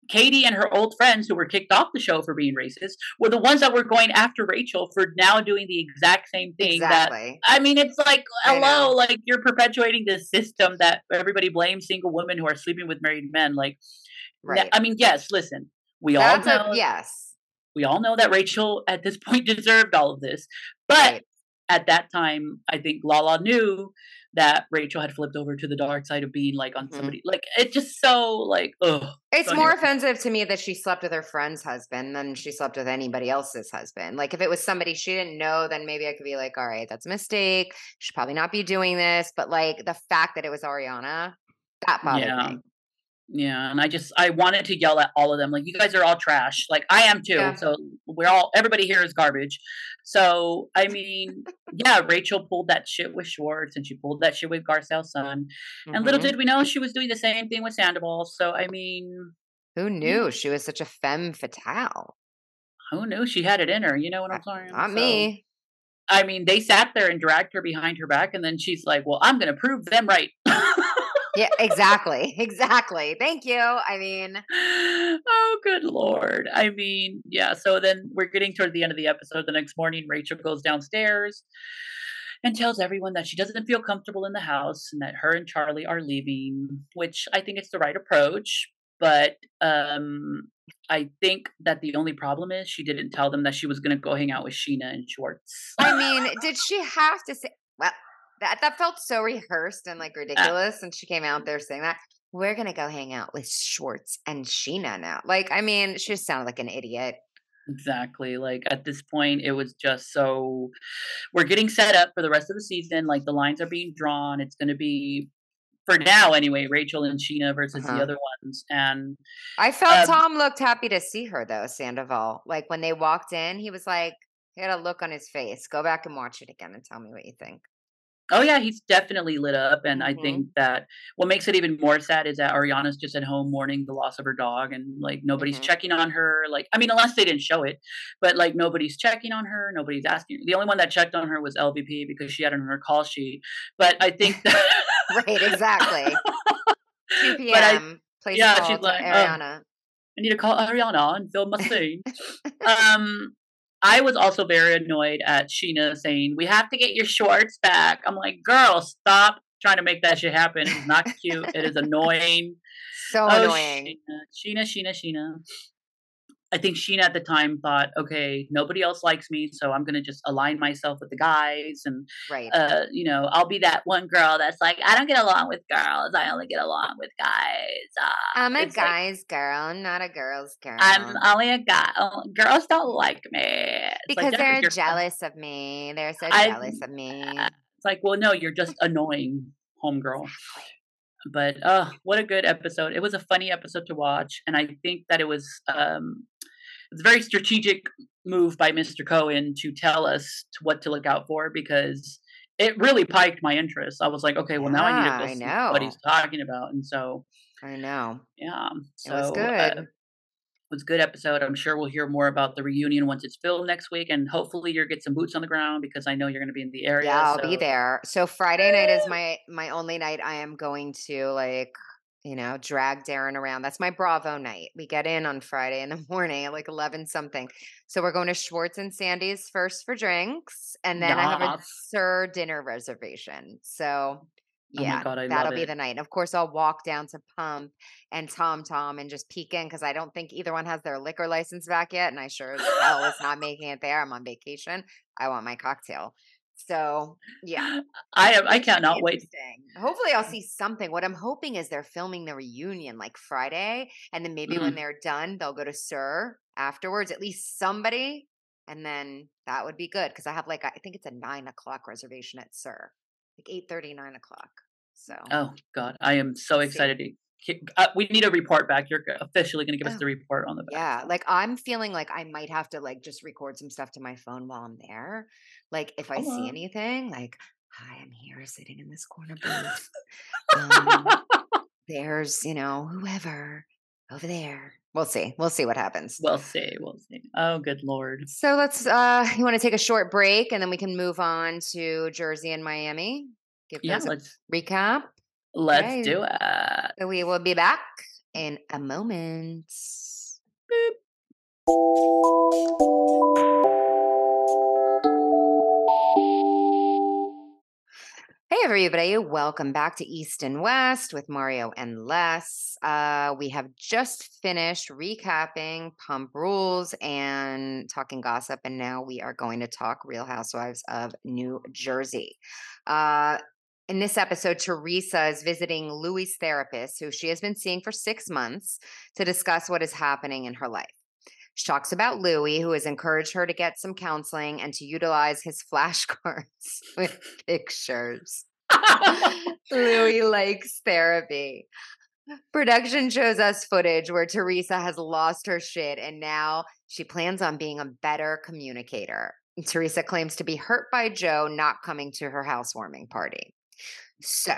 Katie and her old friends who were kicked off the show for being racist were the ones that were going after Rachel for now doing the exact same thing. Exactly. That I mean, it's like hello, like you're perpetuating this system that everybody blames single women who are sleeping with married men. Like, right. I mean, yes, listen, we That's all know, a, yes, we all know that Rachel at this point deserved all of this, but right. at that time, I think Lala knew that Rachel had flipped over to the dark side of being like on mm-hmm. somebody like it just so like oh it's so more anyway. offensive to me that she slept with her friend's husband than she slept with anybody else's husband like if it was somebody she didn't know then maybe I could be like all right that's a mistake she should probably not be doing this but like the fact that it was Ariana that bothered yeah. me yeah, and I just I wanted to yell at all of them like you guys are all trash. Like I am too. Yeah. So we're all everybody here is garbage. So I mean, yeah, Rachel pulled that shit with Schwartz and she pulled that shit with Garcelle's son. Mm-hmm. And little mm-hmm. did we know she was doing the same thing with Sandoval. So I mean, who knew she was such a femme fatale? Who knew she had it in her? You know what I'm saying? Not so, me. I mean, they sat there and dragged her behind her back, and then she's like, "Well, I'm going to prove them right." Yeah, exactly. Exactly. Thank you. I mean, oh, good Lord. I mean, yeah. So then we're getting toward the end of the episode. The next morning, Rachel goes downstairs and tells everyone that she doesn't feel comfortable in the house and that her and Charli are leaving, which I think it's the right approach. But um, I think that the only problem is she didn't tell them that she was going to go hang out with Sheena and Schwartz. I mean, did she have to say? Well, that that felt so rehearsed and like uh ridiculous. And she came out there saying that we're gonna go hang out with Schwartz and Sheena now. Like, I mean, she just sounded like an idiot. Exactly. Like at this point, it was just so we're getting set up for the rest of the season. Like the lines are being drawn. It's going to be for now anyway. Rachel and Sheena versus uh-huh. the other ones. And I felt um, Tom looked happy to see her though. Sandoval. Like when they walked in, he was like, he had a look on his face. Go back and watch it again and tell me what you think. Oh yeah, he's definitely lit up, and mm-hmm. I think that what makes it even more sad is that Ariana's just at home mourning the loss of her dog, and like nobody's mm-hmm. checking on her. Like, I mean, unless they didn't show it, but like nobody's checking on her. Nobody's asking. The only one that checked on her was LVP because she had it on her call sheet. But I think that right, exactly. Two p.m. I, yeah, she's like oh, Ariana. I need to call Ariana and film my scene. um, I was also very annoyed at Sheena saying, We have to get your shorts back. I'm like, girl, stop trying to make that shit happen. It's not cute. it is annoying. So oh, annoying. Sheena, Sheena, Sheena, Scheana. I think Scheana at the time thought, okay, nobody else likes me, so I'm gonna just align myself with the guys, and right, uh, you know, I'll be that one girl that's like, I don't get along with girls, I only get along with guys. Uh, I'm a guy's like, girl, I'm not a girl's girl. I'm only a guy. Oh, girls don't like me it's because like, they're jealous of me. They're so I, jealous of me. It's like, well, no, you're just annoying, homegirl. Exactly but uh what a good episode it was a funny episode to watch and i think that it was um it's a very strategic move by Mr. Cohen to tell us what to look out for because it really piqued my interest. I was like, okay, well yeah, now I need to go I see know. what he's talking about, and so I know, yeah, so it was good. Uh, it was a good episode. I'm sure we'll hear more about the reunion once it's filmed next week, and hopefully you'll get some boots on the ground because I know you're going to be in the area. Yeah, I'll so. be there. So Friday night is my my only night I am going to like you know, drag Darren around. That's my Bravo night. We get in on Friday in the morning at like 11 something. So we're going to Schwartz and Sandy's first for drinks. And then. I have a SUR dinner reservation. So Yeah, oh God, that'll be the night. And of course, I'll walk down to Pump and Tom Tom and just peek in because I don't think either one has their liquor license back yet. And I sure as hell is not making it there. I'm on vacation. I want my cocktail. So yeah, I am. I cannot wait. Hopefully, I'll see something. What I'm hoping is they're filming the reunion like Friday, and then maybe mm-hmm. when they're done, they'll go to SUR afterwards. At least somebody, and then that would be good because I have like I think it's a nine o'clock reservation at SUR, like eight thirty, nine o'clock. So oh god, I am so excited to uh, we need a report back. You're officially going to give us oh, the report on the back. Yeah, like I'm feeling like I might have to like just record some stuff to my phone while I'm there. Like if I see anything, like hi, I'm here sitting in this corner booth. um, there's you know whoever over there. We'll see. We'll see what happens. We'll see. We'll see. Oh, good lord. So let's. uh You want to take a short break and then we can move on to Jersey and Miami. Give yeah, let's recap. Let's okay. do it. We will be back in a moment. Boop. Hey, everybody. Welcome back to East and West with Mario and Les. Uh, we have just finished recapping Pump Rules and talking gossip, and now we are going to talk Real Housewives of New Jersey. Uh, in this episode, Teresa is visiting Luis' therapist, who she has been seeing for six months, to discuss what is happening in her life. She talks about Luis, who has encouraged her to get some counseling and to utilize his flashcards with pictures. Luis likes therapy. Production shows us footage where Teresa has lost her shit and now she plans on being a better communicator. Teresa claims to be hurt by Joe not coming to her housewarming party. So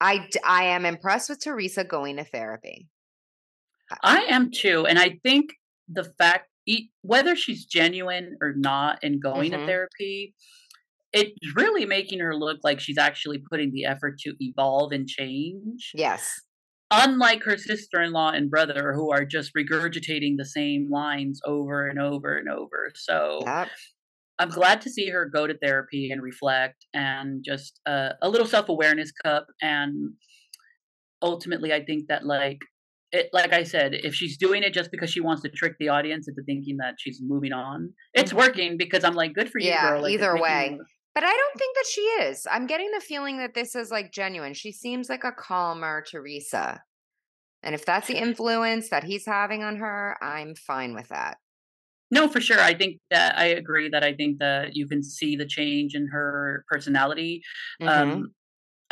I, I am impressed with Teresa going to therapy. I am too. And I think the fact, whether she's genuine or not and going mm-hmm. to therapy, it's really making her look like she's actually putting the effort to evolve and change. Yes. Unlike her sister in law and brother, who are just regurgitating the same lines over and over and over. So yep. I'm glad to see her go to therapy and reflect and just uh, a little self awareness cup. And ultimately, I think that like it, like I said, if she's doing it just because she wants to trick the audience into thinking that she's moving on, it's mm-hmm. working because I'm like, good for you, yeah, girl. Like, either way. But I don't think that she is. I'm getting the feeling that this is like genuine. She seems like a calmer Teresa. And if that's the influence that he's having on her, I'm fine with that. No, for sure. I think that I agree that I think that you can see the change in her personality. Mm-hmm. Um,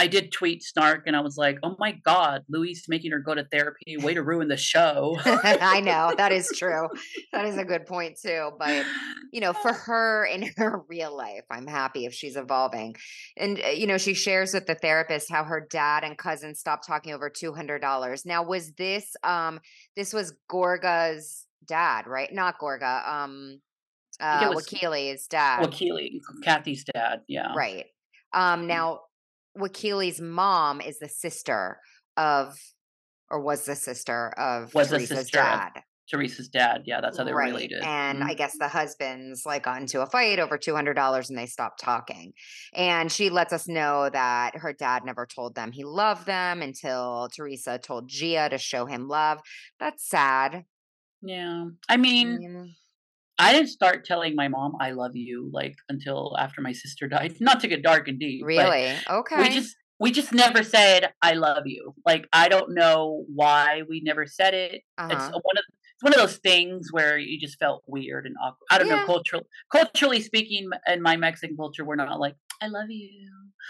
I did tweet Snark and I was like, oh my God, Luis making her go to therapy. Way to ruin the show. I know. That is true. That is a good point, too. But, you know, for her in her real life, I'm happy if she's evolving. And, uh, you know, she shares with the therapist how her dad and cousin stopped talking over $200. Now, was this, um, this was Gorga's dad, right? Not Gorga. Um, uh, Wakile's dad. Wakile, Kathy's dad. Yeah. Right. Um, mm. now, Wakile's mom is the sister of, or was the sister of was Teresa's the sister dad. Of Teresa's dad. Yeah, that's how they right. related. And mm-hmm. I guess the husbands like got into a fight over $200 and they stopped talking. And she lets us know that her dad never told them he loved them until Teresa told Gia to show him love. That's sad. Yeah. I mean. I didn't start telling my mom I love you like until after my sister died. Not to get dark and deep. Really? Okay. We just we just never said I love you. Like I don't know why we never said it. Uh-huh. It's one of it's one of those things where you just felt weird and awkward. I don't yeah. know cultural culturally speaking in my Mexican culture we're not like I love you.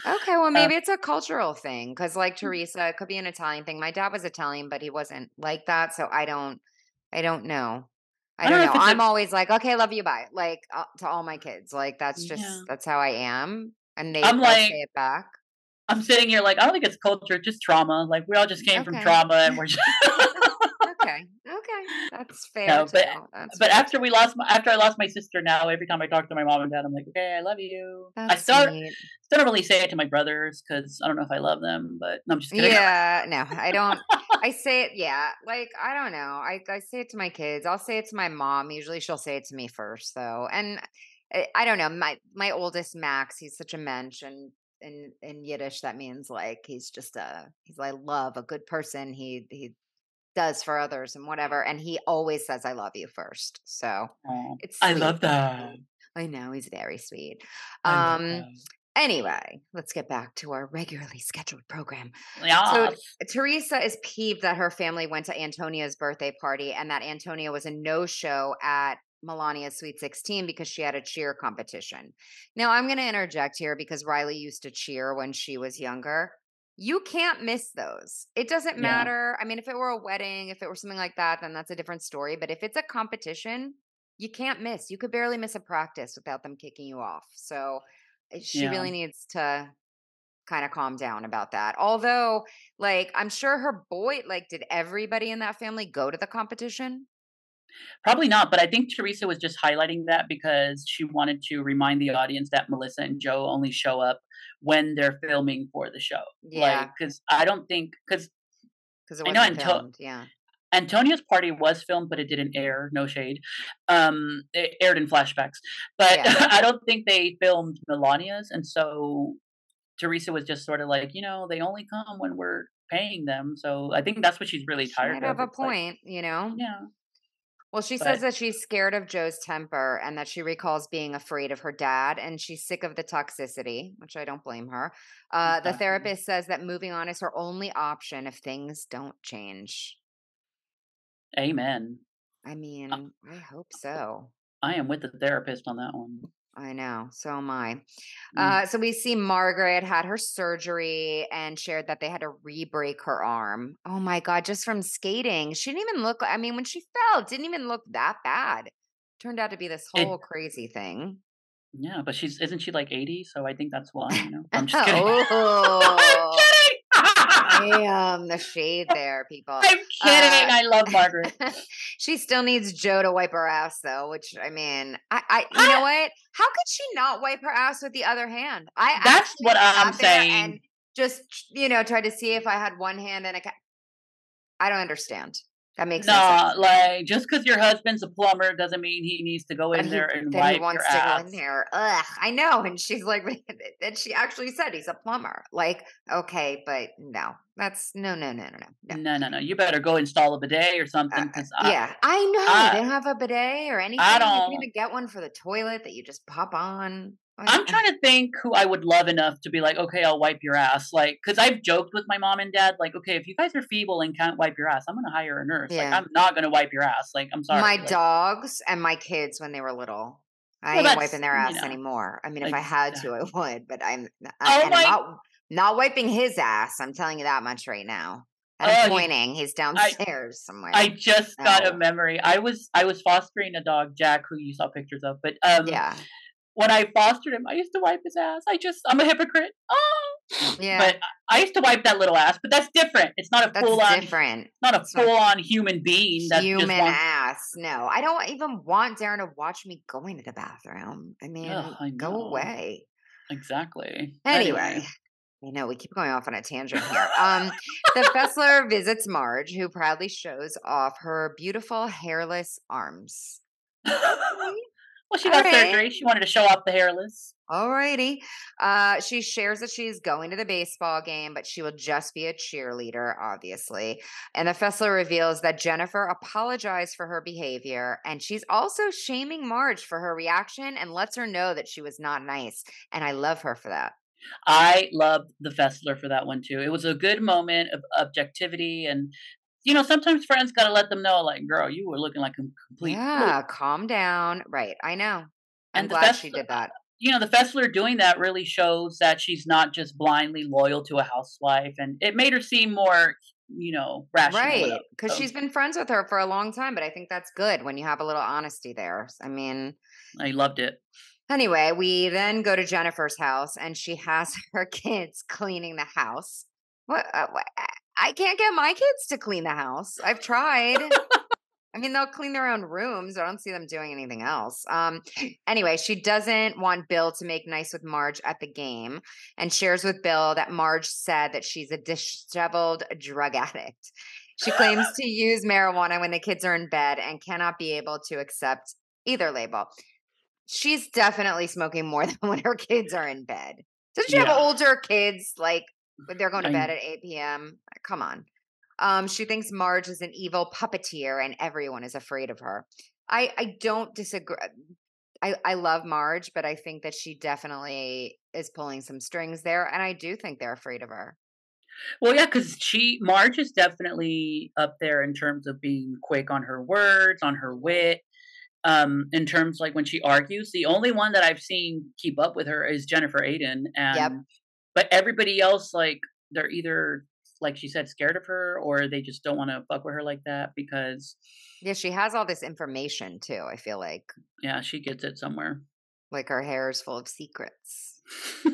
Okay, well uh maybe uh, it's a cultural thing cuz like mm. Teresa it could be an Italian thing. My dad was Italian but he wasn't like that so I don't I don't know. I, don't, know. know. I'm always like, okay, love you, bye. Like uh, to all my kids. Like that's just yeah. that's how I am, and they I'm like, say it back. I'm sitting here like I don't think it's culture, just trauma. Like we all just came okay. from trauma, and we're just that's fair. No, but but after we lost my, after I lost my sister, now every time I talk to my mom and dad, I'm like, okay, I love you. That's I still, still don't really say it to my brothers because I don't know if I love them, but no, I'm just kidding. Yeah, no, I don't. I say it, yeah. Like I don't know. I I say it to my kids. I'll say it to my mom. Usually, she'll say it to me first, though. And I, I don't know. My my oldest Max, he's such a mensch, and in in Yiddish that means like he's just a he's like love, a good person. He he does for others and whatever. And he always says I love you first. So oh, it's sweet. I love that. I know he's very sweet. Um Anyway, let's get back to our regularly scheduled program. Yeah. So Teresa is peeved that her family went to Antonia's birthday party and that Antonia was a no-show at Milania's Sweet 16 because she had a cheer competition. Now, I'm going to interject here because Riley used to cheer when she was younger. You can't miss those. It doesn't yeah. matter. I mean, if it were a wedding, if it were something like that, then that's a different story. But if it's a competition, you can't miss. You could barely miss a practice without them kicking you off. So Eh, she yeah. really needs to kind of calm down about that. Although, like, I'm sure her boy, like, did everybody in that family go to the competition? Probably not, but I think Teresa was just highlighting that because she wanted to remind the audience that Melissa and Joe only show up when they're filming for the show. Yeah. Like, because I don't think, because because I know Anto- yeah. Antonio's party was filmed, but it didn't air. No shade. Um, it aired in flashbacks, but yeah. I don't think they filmed Milania's, and so Teresa was just sort of like, you know, they only come when we're paying them. So I think that's what she's really tired she might of. Have a point, like, you know. Yeah. Well, she but, says that she's scared of Joe's temper and that she recalls being afraid of her dad and she's sick of the toxicity, which I don't blame her. Uh, the therapist says that moving on is her only option if things don't change. Amen. I mean, I hope so. I am with the therapist on that one. I know. So am I. Mm. Uh, so we see Margaret had her surgery and shared that they had to re-break her arm. Oh my God, just from skating. She didn't even look, I mean, when she fell, didn't even look that bad. Turned out to be this whole it, crazy thing. Yeah, but she's isn't she like 80? So I think that's why, you know. I'm just kidding. oh. Damn, the shade there, people. I'm kidding. Uh, I love Margaret. she still needs Joe to wipe her ass, though. Which I mean, I, I you know what? How could she not wipe her ass with the other hand? I that's what I'm saying. And just you know, try to see if I had one hand and a. Ca- I don't understand. That makes no, sense. like just because your husband's a plumber doesn't mean he needs to go in and there and wipe he wants your to ass. go in there. Ugh, I know. And she's like, and she actually said he's a plumber. Like, okay, but no, that's no, no, no, no, no, no, no, no. You better go install a bidet or something. Cause uh, yeah, I know I, they don't have a bidet or anything. I don't you can even get one for the toilet that you just pop on. I'm trying to think who I would love enough to be like, okay, I'll wipe your ass. Like, because I've joked with my mom and dad, like, okay, if you guys are feeble and can't wipe your ass, I'm gonna hire a nurse. Yeah. Like, I'm not gonna wipe your ass. Like, I'm sorry. My like, dogs and my kids when they were little, I well, ain't wiping their ass you know, anymore. I mean, if I had to, I would, but I'm, I, oh my- I'm not, not wiping his ass. I'm telling you that much right now. I'm oh, pointing. He's downstairs I, somewhere. I just got a memory. I was I was fostering a dog, Jack, who you saw pictures of, but um, yeah when I fostered him, I used to wipe his ass. I just, I'm a hypocrite. Oh, yeah. But I used to wipe that little ass, but that's different. It's not a full on, different. Not a full on human being. That's human ass. No, I don't even want Darren to watch me going to the bathroom. I mean, Ugh, I go away. Exactly. Anyway. anyway. I know we keep going off on a tangent here. Um, the Fessler visits Marge, who proudly shows off her beautiful hairless arms. Well, she got right. surgery. She wanted to show off the hairless. Alrighty. Uh, she shares that she's going to the baseball game, but she will just be a cheerleader, obviously. And the Fessler reveals that Jennifer apologized for her behavior, and she's also shaming Marge for her reaction and lets her know that she was not nice. And I love her for that. I loved the Fessler for that one too. It was a good moment of objectivity and you know, sometimes friends got to let them know, like, girl, you were looking like a complete. Yeah, calm down. Right. I know. I'm and glad she did that. You know, the Fessler doing that really shows that she's not just blindly loyal to a housewife, and it made her seem more, you know, rational. Right. Because so. she's been friends with her for a long time, but I think that's good when you have a little honesty there. I mean, I loved it. Anyway, we then go to Jennifer's house, and she has her kids cleaning the house. What? Uh, what I can't get my kids to clean the house. I've tried. I mean, they'll clean their own rooms. I don't see them doing anything else. Um, anyway, she doesn't want Bill to make nice with Marge at the game and shares with Bill that Marge said that she's a disheveled drug addict. She claims to use marijuana when the kids are in bed and cannot be able to accept either label. She's definitely smoking more than when her kids are in bed. Doesn't she yeah. have older kids? Like they're going to bed at 8 p.m. Come on. Um, she thinks Marge is an evil puppeteer and everyone is afraid of her. I I don't disagree. I, I love Marge, but I think that she definitely is pulling some strings there, and I do think they're afraid of her. Well, yeah, because she Marge is definitely up there in terms of being quick on her words, on her wit. Um, in terms like when she argues, the only one that I've seen keep up with her is Jennifer Aydin, and yep. But everybody else like they're either like she said scared of her or they just don't want to fuck with her like that because yeah, she has all this information too. I feel like yeah, she gets it somewhere. Like her hair is full of secrets.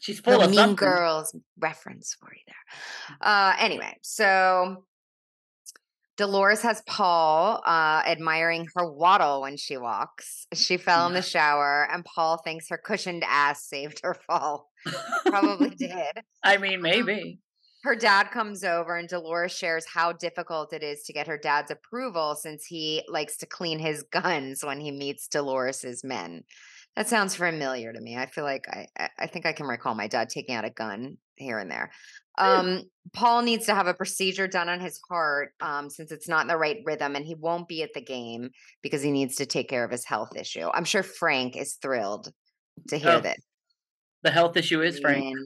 She's full the of Mean something. Girls reference for you there. Uh, anyway, so Dolores has Paul uh, admiring her waddle when she walks. She fell in the shower, and Paul thinks her cushioned ass saved her fall. Probably did. I mean, maybe. Her dad comes over, and Dolores shares how difficult it is to get her dad's approval since he likes to clean his guns when he meets Dolores's men. That sounds familiar to me. I feel like I I think I can recall my dad taking out a gun here and there. Um, Paul needs to have a procedure done on his heart um, since it's not in the right rhythm, and he won't be at the game because he needs to take care of his health issue. I'm sure Frank is thrilled to hear oh, that. The health issue is Frank.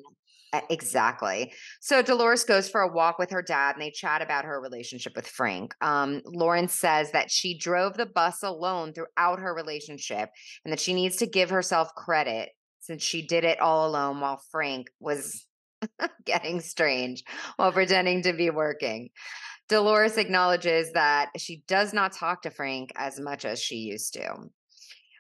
Exactly. So Dolores goes for a walk with her dad and they chat about her relationship with Frank. Um, Lauren says that she drove the bus alone throughout her relationship and that she needs to give herself credit since she did it all alone while Frank was getting strange while pretending to be working. Dolores acknowledges that she does not talk to Frank as much as she used to.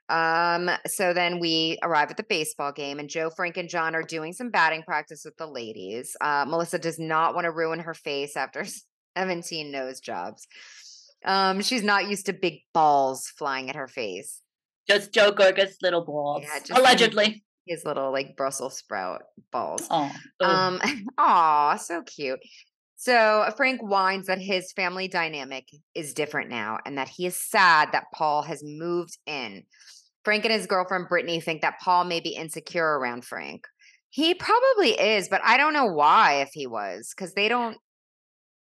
Um, so then we arrive at the baseball game, and Joe, Frank, and John are doing some batting practice with the ladies. Uh, Melissa does not want to ruin her face after 17 nose jobs. Um, she's not used to big balls flying at her face. Just Joe Gorga's little balls, yeah, allegedly. His little like Brussels sprout balls. Oh, um, aw, so cute. So Frank whines that his family dynamic is different now, and that he is sad that Paul has moved in. Frank and his girlfriend Brittany think that Paul may be insecure around Frank. He probably is, but I don't know why if he was because they don't,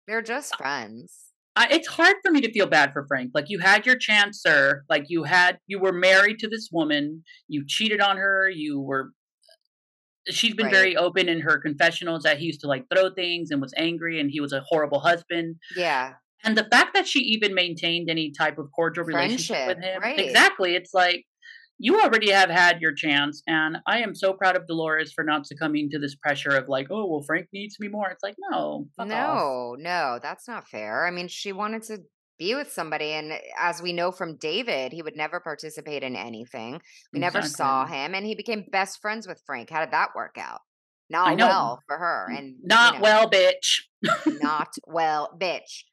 they're just uh, friends. I, it's hard for me to feel bad for Frank. Like you had your chance, sir. Like you had, you were married to this woman. You cheated on her. You were. She's been right. very open in her confessionals that he used to like throw things and was angry and he was a horrible husband. Yeah. And the fact that she even maintained any type of cordial relationship with him, right. exactly. It's like you already have had your chance. And I am so proud of Dolores for not succumbing to this pressure of like, oh, well, Frank needs me more. It's like, no, no, off. no, that's not fair. I mean, she wanted to be with somebody. And eh, as we know from David, he would never participate in anything. We never saw him. And he became best friends with Frank. How did that work out? Not well for her. And not you know, well, bitch. not well, bitch.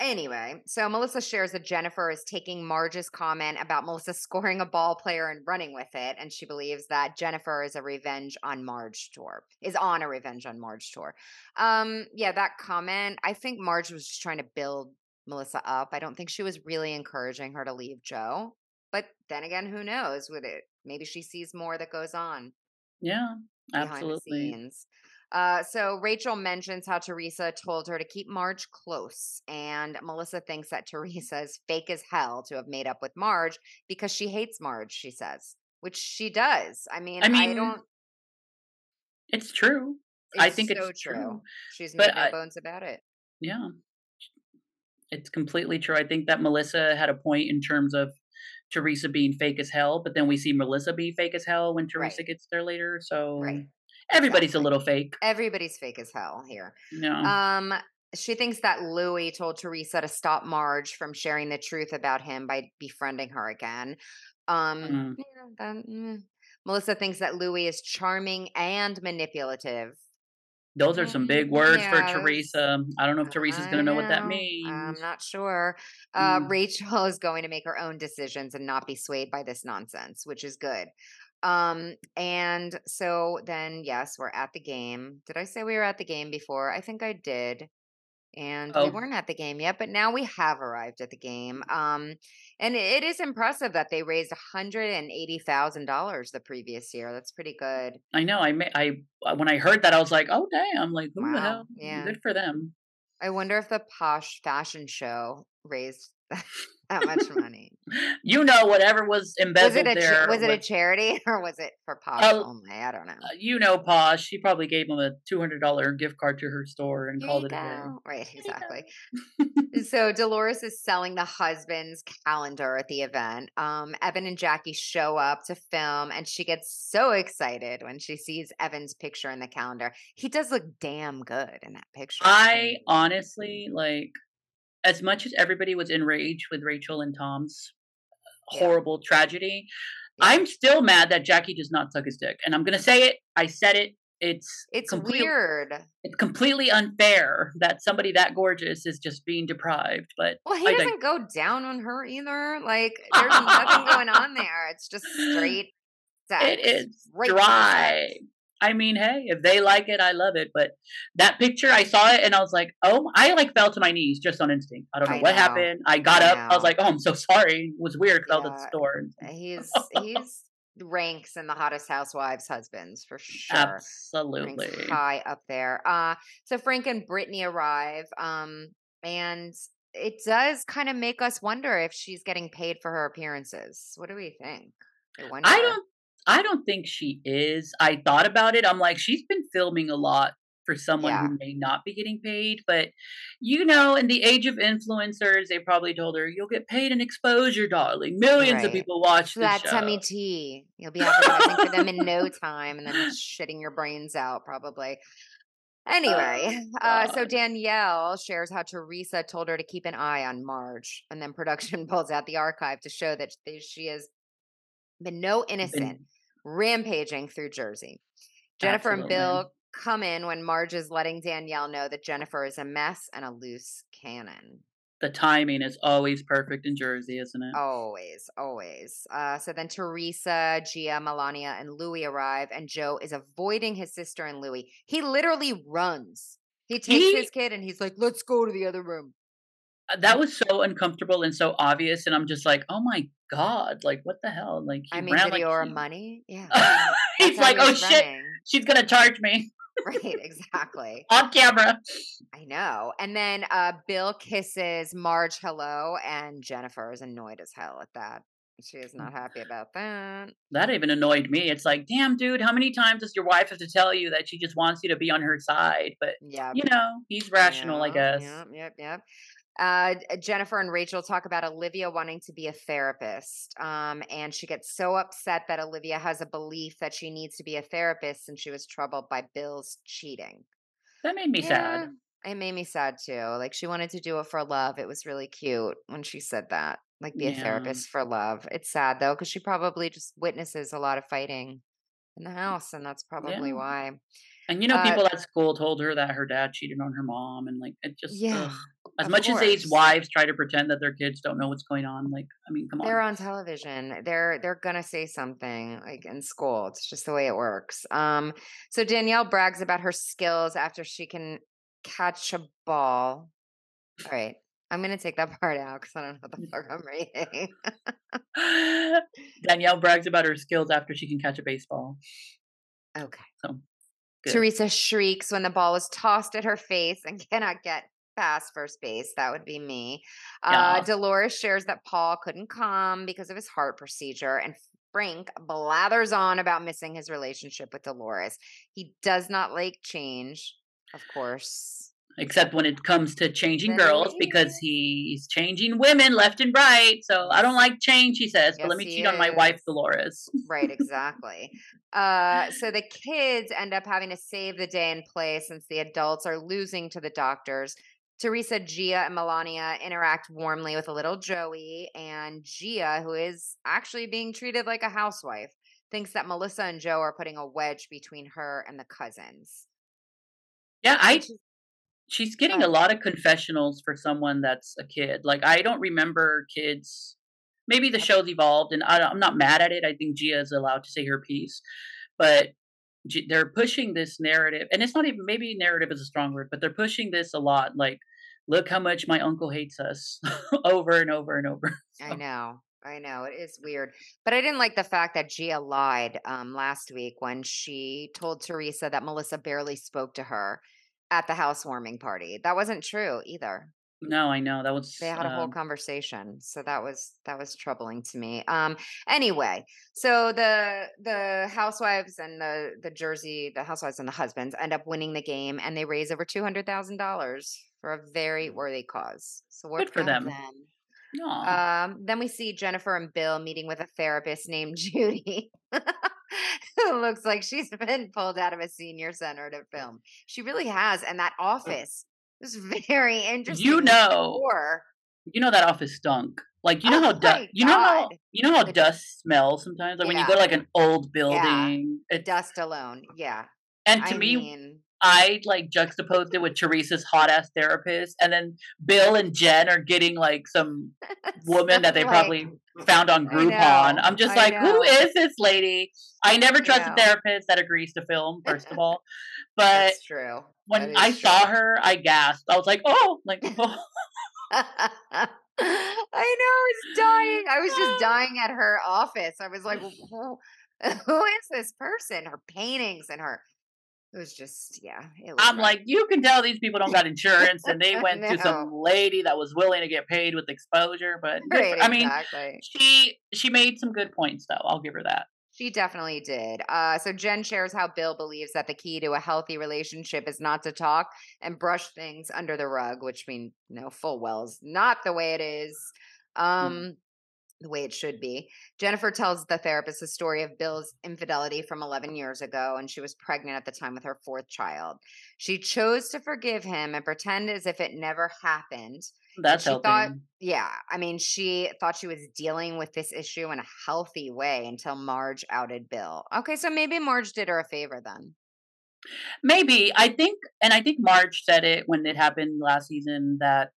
Anyway, so Melissa shares that Jennifer is taking Marge's comment about Melissa scoring a ball player and running with it, and she believes that Jennifer is a revenge on Marge tour, is on a revenge on Marge tour. Um, yeah, that comment, I think Marge was just trying to build Melissa up. I don't think she was really encouraging her to leave Joe. But then again, who knows with it? Maybe she sees more that goes on. Yeah, absolutely. Uh, so Rachel mentions how Teresa told her to keep Marge close, and Melissa thinks that Teresa is fake as hell to have made up with Marge because she hates Marge. She says, which she does. I mean, I, mean, I don't. It's true. It's I think so it's true. true. She's made no bones about it. Yeah, it's completely true. I think that Melissa had a point in terms of Teresa being fake as hell, but then we see Melissa be fake as hell when Teresa right. gets there later. So right. Everybody's a little fake. Everybody's fake as hell here. No. Um, she thinks that Luis told Teresa to stop Marge from sharing the truth about him by befriending her again. Um, mm. yeah, that, mm. Melissa thinks that Luis is charming and manipulative. Those are some big words for Teresa. I don't know if Teresa's going to know, know, what that means. I'm not sure. Uh, mm. Rachel is going to make her own decisions and not be swayed by this nonsense, which is good. Um, and so then, yes, we're at the game. Did I say we were at the game before? I think I did. and oh. we weren't at the game yet, but now we have arrived at the game. Um, and it is impressive that they raised hundred and eighty thousand dollars the previous year. That's pretty good. I know. I may, I uh, when I heard that, I was like, oh damn! I'm like who wow. the hell? Yeah, good for them. I wonder if the posh fashion show raised that much money. You know, whatever was embezzled was it a, there. Was it a charity or was it for Posh uh, only? I don't know. Uh, you know, Posh. She probably gave him a two hundred dollar gift card to her store and called it go. a day. Right, exactly. so Dolores is selling the husband's calendar at the event. Um, Evan and Jackie show up to film, and she gets so excited when she sees Evan's picture in the calendar. He does look damn good in that picture. I honestly like as much as everybody was enraged with Rachel and Tom's uh, yeah. horrible tragedy, yeah. I'm still mad that Jackie does not suck his dick. And I'm gonna say it. I said it. It's it's weird. It's completely unfair that somebody that gorgeous is just being deprived. But well, he I doesn't think... go down on her either. Like there's nothing going on there. It's just straight. Sex. It is dry. I mean, hey, if they like it, I love it. But that picture, I saw it and I was like, oh, I like fell to my knees just on instinct. I don't know I what know. happened. I got I up. Know. I was like, oh, I'm so sorry. It was weird because yeah. I was at the store. He's he's ranks in the hottest housewives husbands for sure. Absolutely ranks high up there. Uh, so Frank and Brittany arrive, um, and it does kind of make us wonder if she's getting paid for her appearances. What do we think? I don't I don't think she is. I thought about it. I'm like, she's been filming a lot for someone yeah. who may not be getting paid. But, you know, in the age of influencers, they probably told her, you'll get paid in exposure, darling. Millions right. of people watch that tummy tea. You'll be advertising for them in no time and then shitting your brains out, probably. Anyway, oh, uh, so Danielle shares how Teresa told her to keep an eye on Marge, and then production pulls out the archive to show that she has been no innocent. Been- rampaging through Jersey. Jennifer Absolutely. and Bill come in when Marge is letting Danielle know that Jennifer is a mess and a loose cannon. The timing is always perfect in Jersey, isn't it? Always, always. Uh, so then Teresa, Gia, Milania, and Louie arrive, and Joe is avoiding his sister and Louie. He literally runs. He takes he, his kid and he's like, let's go to the other room. Uh, that was so uncomfortable and so obvious and i'm just like oh my god like what the hell like i mean like, he money yeah he's like oh shit she's gonna charge me right exactly on camera i know and then uh bill kisses marge hello and jennifer is annoyed as hell at that she is not happy about that. That even annoyed me. It's like, damn, dude, how many times does your wife have to tell you that she just wants you to be on her side? But yeah, you know, he's rational, I guess. Yep, yep, yep. Uh, Jennifer and Rachel talk about Olivia wanting to be a therapist. Um, and she gets so upset that Olivia has a belief that she needs to be a therapist since she was troubled by Bill's cheating. That made me yeah, sad. It made me sad too. Like she wanted to do it for love. It was really cute when she said that. Like be yeah. a therapist for love. It's sad though, because she probably just witnesses a lot of fighting in the house, and that's probably yeah. why. And you know, uh, people at school told her that her dad cheated on her mom, and like it just yeah. Ugh. As much course. as these wives try to pretend that their kids don't know what's going on, like I mean, come on. They're on television. They're they're gonna say something like in school. It's just the way it works. Um, so Danielle brags about her skills after she can catch a ball. All right. I'm gonna take that part out because I don't know what the fuck I'm reading. Danielle brags about her skills after she can catch a baseball. Okay. So Good. Teresa shrieks when the ball is tossed at her face and cannot get past first base. That would be me. Yeah. Uh, Dolores shares that Paul couldn't come because of his heart procedure, and Frank blathers on about missing his relationship with Dolores. He does not like change, of course except when it comes to changing girls because he's changing women left and right. So I don't like change, he says, yes, but let me cheat is. on my wife, Dolores. right, exactly. uh, so the kids end up having to save the day and play since the adults are losing to the doctors. Teresa, Gia, and Milania interact warmly with a little Joey, and Gia, who is actually being treated like a housewife, thinks that Melissa and Joe are putting a wedge between her and the cousins. Yeah, I she's getting a lot of confessionals for someone that's a kid. Like I don't remember kids. Maybe the show's evolved, and I, am not mad at it. I think Gia is allowed to say her piece, but they're pushing this narrative, and it's not even maybe narrative is a strong word, but they're pushing this a lot. Like look how much my uncle hates us over and over and over. So. I know. I know it is weird, but I didn't like the fact that Gia lied um, last week when she told Teresa that Melissa barely spoke to her at the housewarming party. That wasn't true either. No, I know that was. They had a whole um conversation, so that was that was troubling to me. Um. Anyway, so the the housewives and the the Jersey the housewives and the husbands end up winning the game, and they raise over two hundred thousand dollars for a very worthy cause. So good for them. them. Um, then we see Jennifer and Bill meeting with a therapist named Judy, who looks like she's been pulled out of a senior center to film. She really has, and that office was very interesting. You know, before. you know that office stunk. Like you know oh how dust, you know how you know how dust smells sometimes. Like yeah. when you go to like an old building, yeah. dust alone. Yeah. And to I me, mean, I like juxtaposed it with Teresa's hot ass therapist, and then Bill and Jen are getting like some woman that they like, probably found on Groupon. I'm just I like, know. who is this lady? I never trust a therapist that agrees to film, first of all. But That's true. When I true. saw her, I gasped. I was like, oh, like, oh. I know, I was dying. I was just dying at her office. I was like, who, who is this person? Her paintings and her it was just yeah. Was I'm rough. like, you can tell these people don't got insurance, and they went no. to some lady that was willing to get paid with exposure. But right, for, I mean, exactly. she she made some good points, though. I'll give her that. She definitely did. Uh, so Jen shares how Bill believes that the key to a healthy relationship is not to talk and brush things under the rug, which we know full well is not the way it is. Mm. Um, mm the way it should be. Jennifer tells the therapist the story of Bill's infidelity from 11 years ago, and she was pregnant at the time with her fourth child. She chose to forgive him and pretend as if it never happened. That's she helping. thought, yeah. I mean, she thought she was dealing with this issue in a healthy way until Marge outed Bill. Okay, so maybe Marge did her a favor then. Maybe. I think, and I think Marge said it when it happened last season that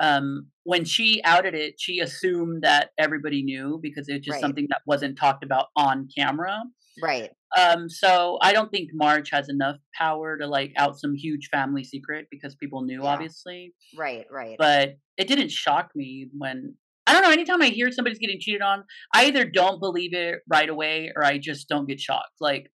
um, when she outed it, she assumed that everybody knew because it was just right. something that wasn't talked about on camera. Right. Um, so I don't think Marge has enough power to like out some huge family secret because people knew, yeah. obviously. Right, right. But it didn't shock me when I don't know. Anytime I hear somebody's getting cheated on, I either don't believe it right away or I just don't get shocked. Like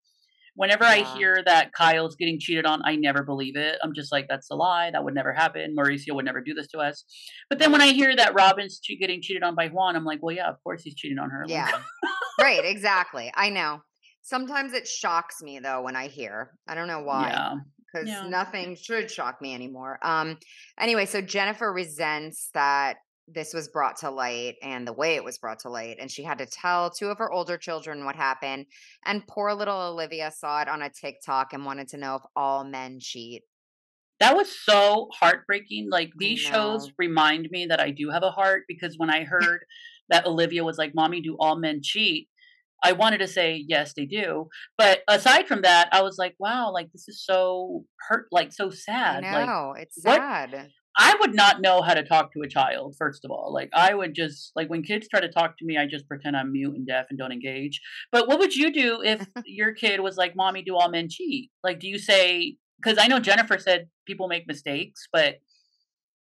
whenever yeah. I hear that Kyle's getting cheated on, I never believe it. I'm just like, that's a lie. That would never happen. Mauricio would never do this to us. But then when I hear that Robin's che- getting cheated on by Juan, I'm like, well, yeah, of course he's cheating on her. Yeah. right. Exactly. I know. Sometimes it shocks me though when I hear. I don't know why. Yeah because yeah. nothing should shock me anymore. Um, anyway, so Jennifer resents that this was brought to light and the way it was brought to light. And she had to tell two of her older children what happened. And poor little Olivia saw it on a TikTok and wanted to know if all men cheat. That was so heartbreaking. Like these shows remind me that I do have a heart because when I heard that Olivia was like, Mommy, do all men cheat? I wanted to say yes, they do. But aside from that, I was like, wow, like this is so hurt, like so sad. I know, like, it's sad. What, I would not know how to talk to a child, first of all. Like, I would just, like, when kids try to talk to me, I just pretend I'm mute and deaf and don't engage. But what would you do if your kid was like, Mommy, do all men cheat? Like, do you say, because I know Jennifer said people make mistakes, but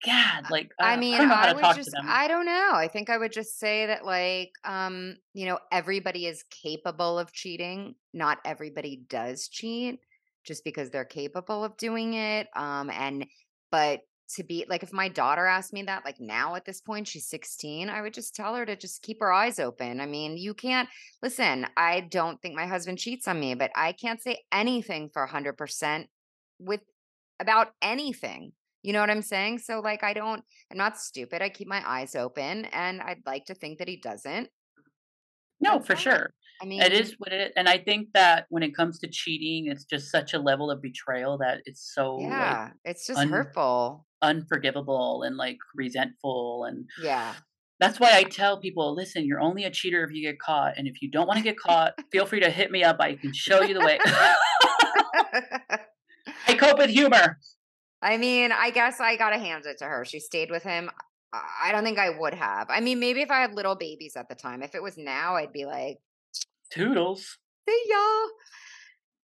God, like, uh, I mean, I, I would just, I don't know. I think I would just say that, like, um, you know, everybody is capable of cheating. Not everybody does cheat just because they're capable of doing it. Um, and, but to be like if my daughter asked me that like now at this point she's 16 i would just tell her to just keep her eyes open i mean you can't listen i don't think my husband cheats on me but i can't say anything for 100% with about anything you know what i'm saying so like i don't i'm not stupid i keep my eyes open and i'd like to think that he doesn't no for sure I mean, it is what it is. And I think that when it comes to cheating, it's just such a level of betrayal that it's so yeah, like, it's just un- hurtful, unforgivable, and like resentful. And yeah, that's why I tell people, listen, you're only a cheater if you get caught, and if you don't want to get caught, feel free to hit me up. I can show you the way. I cope with humor. I mean, I guess I gotta hand it to her. She stayed with him. I don't think I would have. I mean, maybe if I had little babies at the time. If it was now, I'd be like, Toodles. See y'all.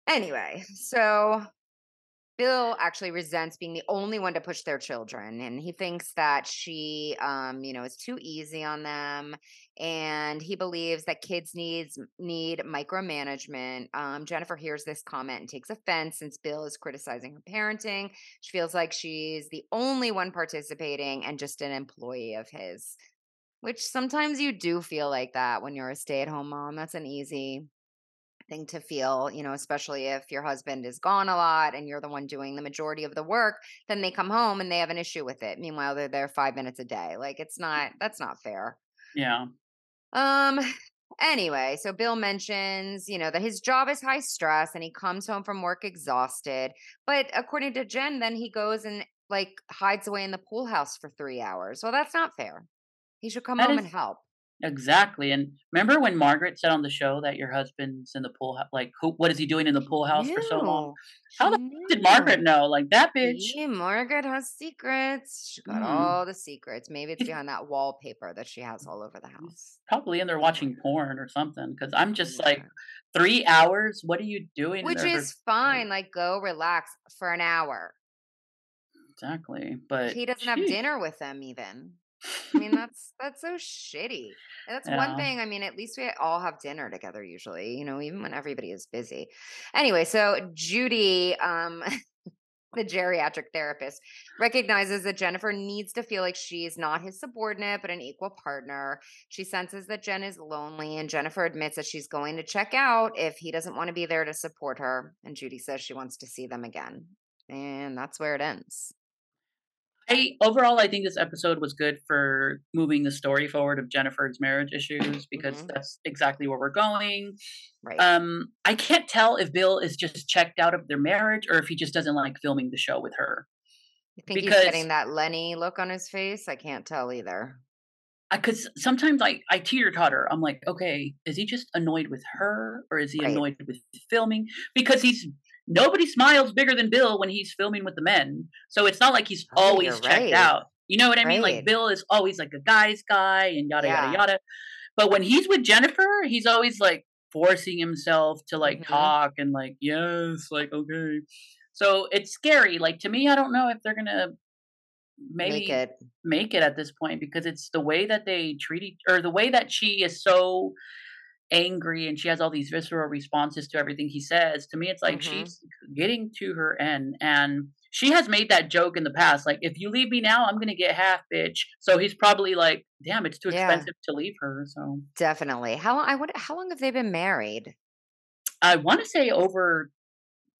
Anyway, so Bill actually resents being the only one to push their children, and he thinks that she, um, you know, is too easy on them, and he believes that kids needs need micromanagement. Um, Jennifer hears this comment and takes offense since Bill is criticizing her parenting. She feels like she's the only one participating and just an employee of his. Which sometimes you do feel like that when you're a stay-at-home mom. That's an easy thing to feel, you know, especially if your husband is gone a lot and you're the one doing the majority of the work, then they come home and they have an issue with it. Meanwhile, they're there 5 minutes a day. Like it's not that's not fair. Yeah. Um anyway, so Bill mentions, you know, that his job is high stress and he comes home from work exhausted. But according to Jen, then he goes and like hides away in the pool house for 3 hours. Well, that's not fair. He should come that home is, and help. Exactly. And remember when Margaret said on the show that your husband's in the pool? Like, who? What is he doing in the pool house for so long? How the did Margaret know? Like that bitch. Yeah, Margaret has secrets. She got mm. all the secrets. Maybe it's behind that wallpaper that she has all over the house. Probably in there watching porn or something. Because I'm just yeah. like, three hours. What are you doing? Which is for- fine. Like, go relax for an hour. Exactly, but he doesn't geez. have dinner with them even. I mean, that's that's so shitty. That's yeah. one thing. I mean, at least we all have dinner together usually, you know, even when everybody is busy. Anyway, so Judy, um, the geriatric therapist, recognizes that Jennifer needs to feel like she's not his subordinate, but an equal partner. She senses that Jen is lonely, and Jennifer admits that she's going to check out if he doesn't want to be there to support her. And Judy says she wants to see them again. And that's where it ends. I overall, I think this episode was good for moving the story forward of Jennifer's marriage issues because mm-hmm. that's exactly where we're going. Right. Um, I can't tell if Bill is just checked out of their marriage or if he just doesn't like filming the show with her. You think because, he's getting that Lenny look on his face? I can't tell either. Because sometimes I I teeter totter. I'm like, okay, is he just annoyed with her or is he right. annoyed with filming? Because he's nobody smiles bigger than Bill when he's filming with the men. So it's not like he's oh, always checked right. out. You know what I mean? Like Bill is always like a guy's guy and yada yeah. yada yada. But when he's with Jennifer, he's always like forcing himself to like mm-hmm. talk and like yes, like okay. So it's scary. Like to me, I don't know if they're gonna maybe make it make it at this point because it's the way that they treat each or the way that she is so angry and she has all these visceral responses to everything he says to me it's like mm-hmm. she's getting to her end and she has made that joke in the past like if you leave me now i'm gonna get half bitch so he's probably like damn it's too yeah. expensive to leave her so definitely how long i would how long have they been married i want to say over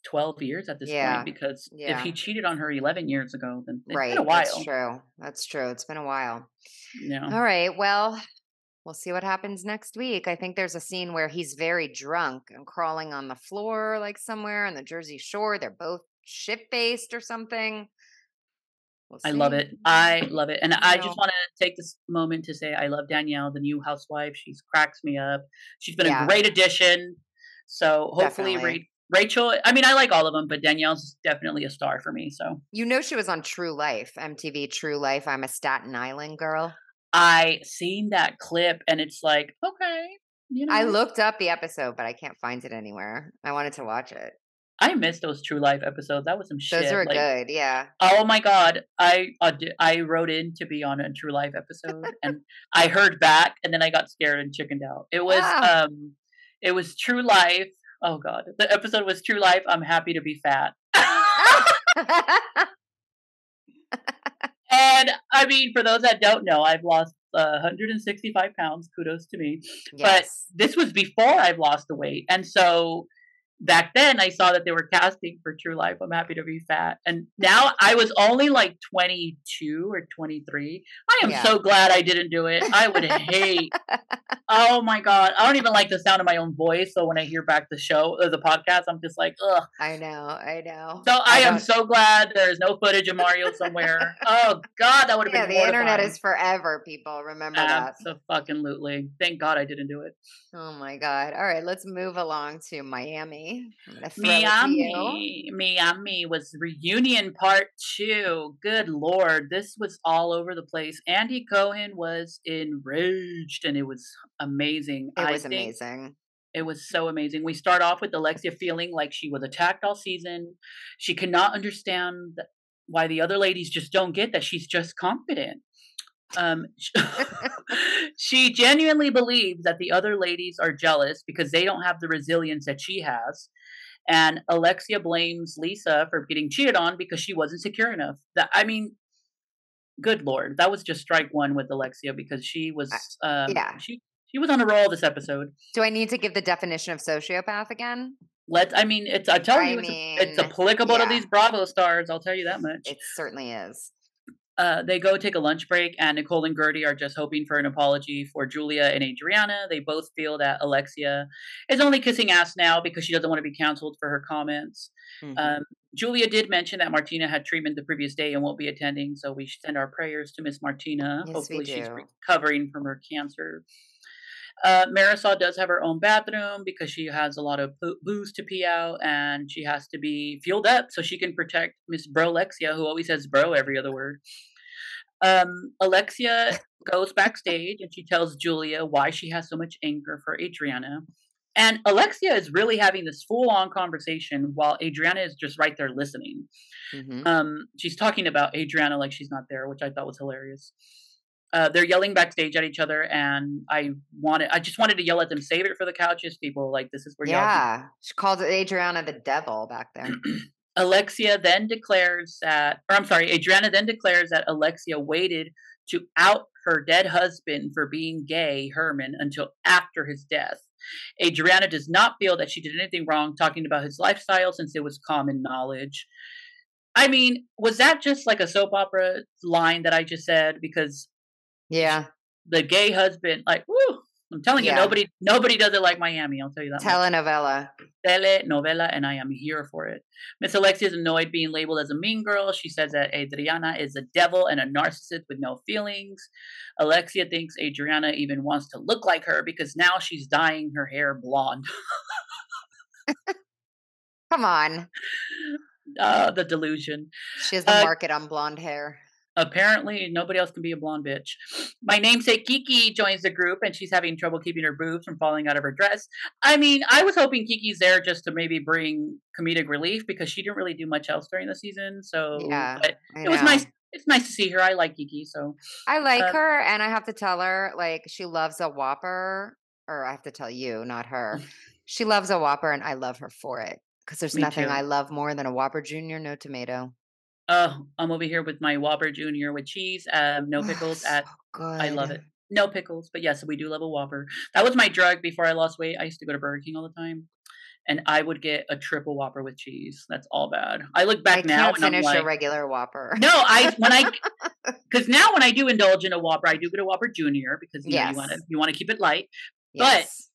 12 years at this yeah. point because yeah. if he cheated on her 11 years ago then it's right. been a while that's true that's true it's been a while yeah all right well we'll see what happens next week. I think there's a scene where he's very drunk and crawling on the floor, like somewhere on the Jersey Shore. They're both ship faced or something. We'll I love it. I love it. And I, I just want to take this moment to say I love Danielle, the new housewife. She's cracks me up. She's been yeah. a great addition. So hopefully, Ra- Rachel, I mean, I like all of them, but Danielle's definitely a star for me. So, you know, she was on True Life, MTV True Life. I'm a Staten Island girl. I seen that clip and it's like, okay. You know. I looked up the episode, but I can't find it anywhere. I wanted to watch it. I missed those True Life episodes. That was some shit. Those were like, good, yeah. Oh my god, I I wrote in to be on a True Life episode, and I heard back, and then I got scared and chickened out. It was ah. um, it was True Life. Oh god, the episode was True Life. I'm happy to be fat. And I mean, for those that don't know, I've lost uh, 165 pounds. Kudos to me. Yes. But this was before I've lost the weight. And so back then I saw that they were casting for True Life. I'm happy to be fat. And now I was only like 22 or 23. I am yeah. so glad I didn't do it. I would hate. oh my god, I don't even like the sound of my own voice. So when I hear back the show or uh, the podcast, I'm just like, ugh. I know, I know. So I, I am so glad there's no footage of Mario somewhere. oh god, that would have yeah, been. Yeah, the internet is forever. People remember Absolutely. that. Absolutely. Thank God I didn't do it. Oh my god. All right, let's move along to Miami. Miami. Miami was reunion part two. Good lord, this was all over the place. Andy Cohen was enraged, and it was amazing. It was amazing. It was so amazing. We start off with Alexia feeling like she was attacked all season. She cannot understand why the other ladies just don't get that she's just confident. Um, she genuinely believes that the other ladies are jealous because they don't have the resilience that she has. And Alexia blames Lisa for getting cheated on because she wasn't secure enough. That I mean, good lord, that was just strike one with Alexia because she was, um, yeah, she she was on a roll this episode. Do I need to give the definition of sociopath again? Let's. I mean, it's. I tell I you, mean, it's, it's, applicable yeah. to these Bravo stars. I'll tell you that much. It certainly is. Uh, they go take a lunch break, and Nicole and Guerdy are just hoping for an apology for Julia and Adriana. They both feel that Alexia is only kissing ass now because she doesn't want to be counseled for her comments. Mm-hmm. Um, Julia did mention that Martina had treatment the previous day and won't be attending, so we send our prayers to Miss Martina. Yes, Hopefully, she's recovering from her cancer. Uh, Marisol does have her own bathroom because she has a lot of booze to pee out, and she has to be fueled up so she can protect Miss Brolexia, who always says bro every other word. Um, Alexia goes backstage and she tells Julia why she has so much anger for Adriana. And Alexia is really having this full on conversation while Adriana is just right there listening. Mm-hmm. Um, she's talking about Adriana like she's not there, which I thought was hilarious uh, they're yelling backstage at each other, and I wanted, I just wanted to yell at them, save it for the couches, people. Like this is where yeah, she called Adriana the devil back there. Alexia then declares that, or I'm sorry, Adriana then declares that Alexia waited to out her dead husband for being gay, Herman, until after his death. Adriana does not feel that she did anything wrong talking about his lifestyle since it was common knowledge. I mean, was that just like a soap opera line that I just said? Because yeah. The gay husband, like, whoo, I'm telling you, yeah. nobody nobody does it like Miami. I'll tell you that. Telenovela. Telenovela, and I am here for it. Miss Alexia is annoyed being labeled as a mean girl. She says that Adriana is a devil and a narcissist with no feelings. Alexia thinks Adriana even wants to look like her because now she's dyeing her hair blonde. Come on. Uh, the delusion. She has the uh, market on blonde hair. Apparently, nobody else can be a blonde bitch. My namesake Kiki joins the group and she's having trouble keeping her boobs from falling out of her dress. I mean, I was hoping Kiki's there just to maybe bring comedic relief because she didn't really do much else during the season. So, yeah, it was nice. It's nice to see her. I like Kiki, so I like uh, her, and I have to tell her like she loves a Whopper, or I have to tell you, not her. she loves a Whopper, and I love her for it because there's nothing too. I love more than a Whopper Junior, no tomato. Oh, I'm over here with my Whopper Junior with cheese, um, no pickles. at good. I love it. No pickles, but yes, we do love a Whopper. That was my drug before I lost weight. I used to go to Burger King all the time, and I would get a triple Whopper with cheese. That's all bad. I look back I now and finish I'm like, a regular Whopper. No, I when I because now when I do indulge in a Whopper, I do get a Whopper Junior because you, yes. know, you want to you want to keep it light. Yes.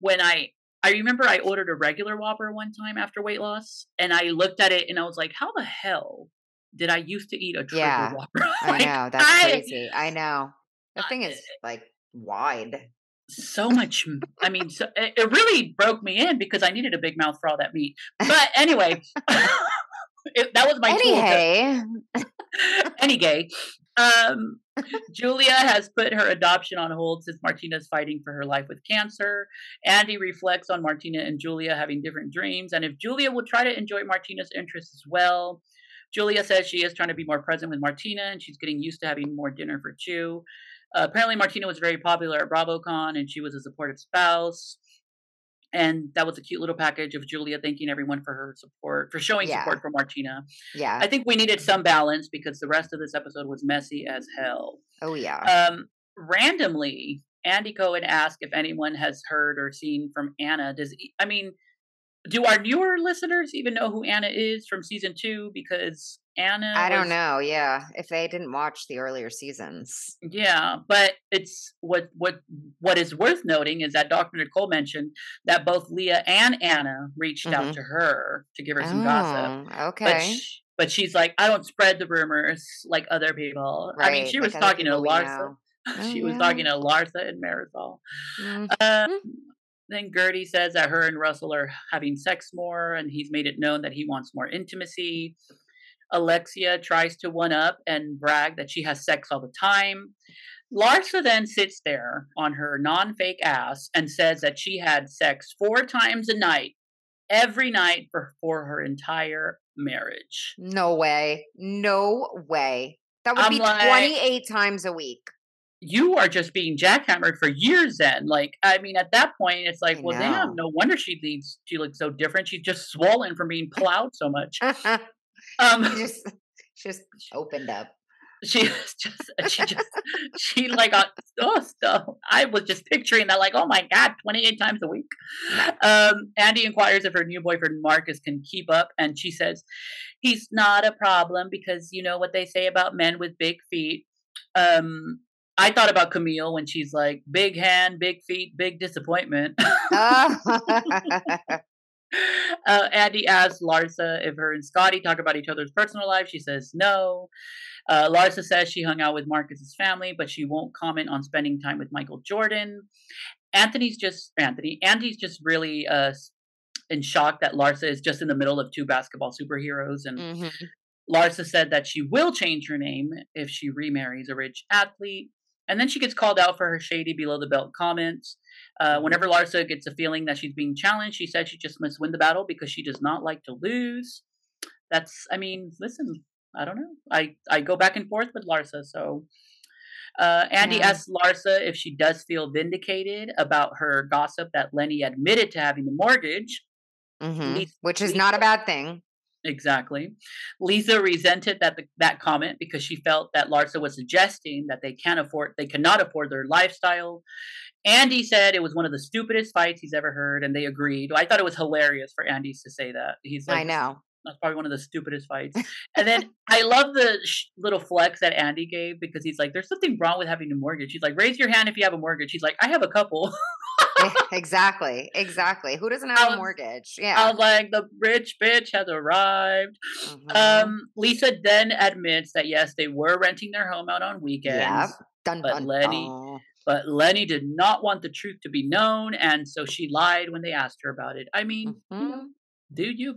But when I I remember I ordered a regular Whopper one time after weight loss, and I looked at it and I was like, "How the hell did I used to eat a triple yeah, like, I know that's I, crazy. I know the thing is like wide. So much. I mean, so, it, it really broke me in because I needed a big mouth for all that meat. But anyway, it, that was my any tool. any gay. Um, Julia has put her adoption on hold since Martina's fighting for her life with cancer. Andy reflects on Martina and Julia having different dreams, and if Julia will try to enjoy Martina's interests as well. Julia says she is trying to be more present with Martina and she's getting used to having more dinner for two. Uh, apparently, Martina was very popular at BravoCon and she was a supportive spouse. And that was a cute little package of Julia thanking everyone for her support, for showing yeah. support for Martina. Yeah. I think we needed some balance because the rest of this episode was messy as hell. Oh, yeah. Um, randomly, Andy Cohen asked if anyone has heard or seen from Anna. Does I mean, do our newer listeners even know who Anna is from season two? Because Anna, I don't know. Yeah, if they didn't watch the earlier seasons, yeah. But it's what what what is worth noting is that Dr. Nicole mentioned that both Leah and Anna reached mm-hmm. out to her to give her some oh, gossip. Okay. But, she, but she's like, I don't spread the rumors like other people. Right, I mean, she was talking to Larsa. Oh, she was talking to Larsa and Marisol. Mm-hmm. Uh, then Guerdy says that her and Russell are having sex more, and he's made it known that he wants more intimacy. Alexia tries to one up and brag that she has sex all the time. Larsa then sits there on her non fake ass and says that she had sex four times a night, every night for, for her entire marriage. No way. No way. That would I'm be like, 28 times a week. You are just being jackhammered for years then. Like, I mean, at that point, it's like, I well, know. damn, no wonder she leaves. She looks so different. She's just swollen from being plowed so much. um, she just, just opened up she just she just she like got oh stuff. I was just picturing that like oh my god, twenty eight times a week. Um, Andy inquires if her new boyfriend Marcus can keep up, and she says he's not a problem because you know what they say about men with big feet. Um, I thought about Camille when she's like big hand, big feet, big disappointment. uh, Andy asks Larsa if her and Scottie talk about each other's personal life. She says no. Uh, Larsa says she hung out with Marcus's family, but she won't comment on spending time with Michael Jordan. Anthony's just Anthony. Andy's just really uh, in shock that Larsa is just in the middle of two basketball superheroes. And mm-hmm. Larsa said that she will change her name if she remarries a rich athlete. And then she gets called out for her shady below the belt comments. Uh, mm-hmm. whenever Larsa gets a feeling that she's being challenged, she said she just must win the battle because she does not like to lose. That's, I mean, listen, I don't know. I I go back and forth with Larsa. So uh, Andy yeah. asks Larsa if she does feel vindicated about her gossip that Lenny admitted to having the mortgage, mm-hmm. which is not a bad thing. Exactly. Lisa resented that the, that comment because she felt that Larsa was suggesting that they can't afford they cannot afford their lifestyle. Andy said it was one of the stupidest fights he's ever heard, and they agreed. I thought it was hilarious for Andy to say that. He's like, I know. That's probably one of the stupidest fights. And then I love the sh- little flex that Andy gave because he's like, "There's something wrong with having a mortgage." He's like, "Raise your hand if you have a mortgage." He's like, "I have a couple." exactly, exactly. Who doesn't have a mortgage? Yeah. I was like, the rich bitch has arrived. Mm-hmm. Um, Lisa then admits that yes, they were renting their home out on weekends. Yeah. Dun, but dun, Lenny, dun. but Lenny did not want the truth to be known, and so she lied when they asked her about it. I mean, mm-hmm. you know, do you?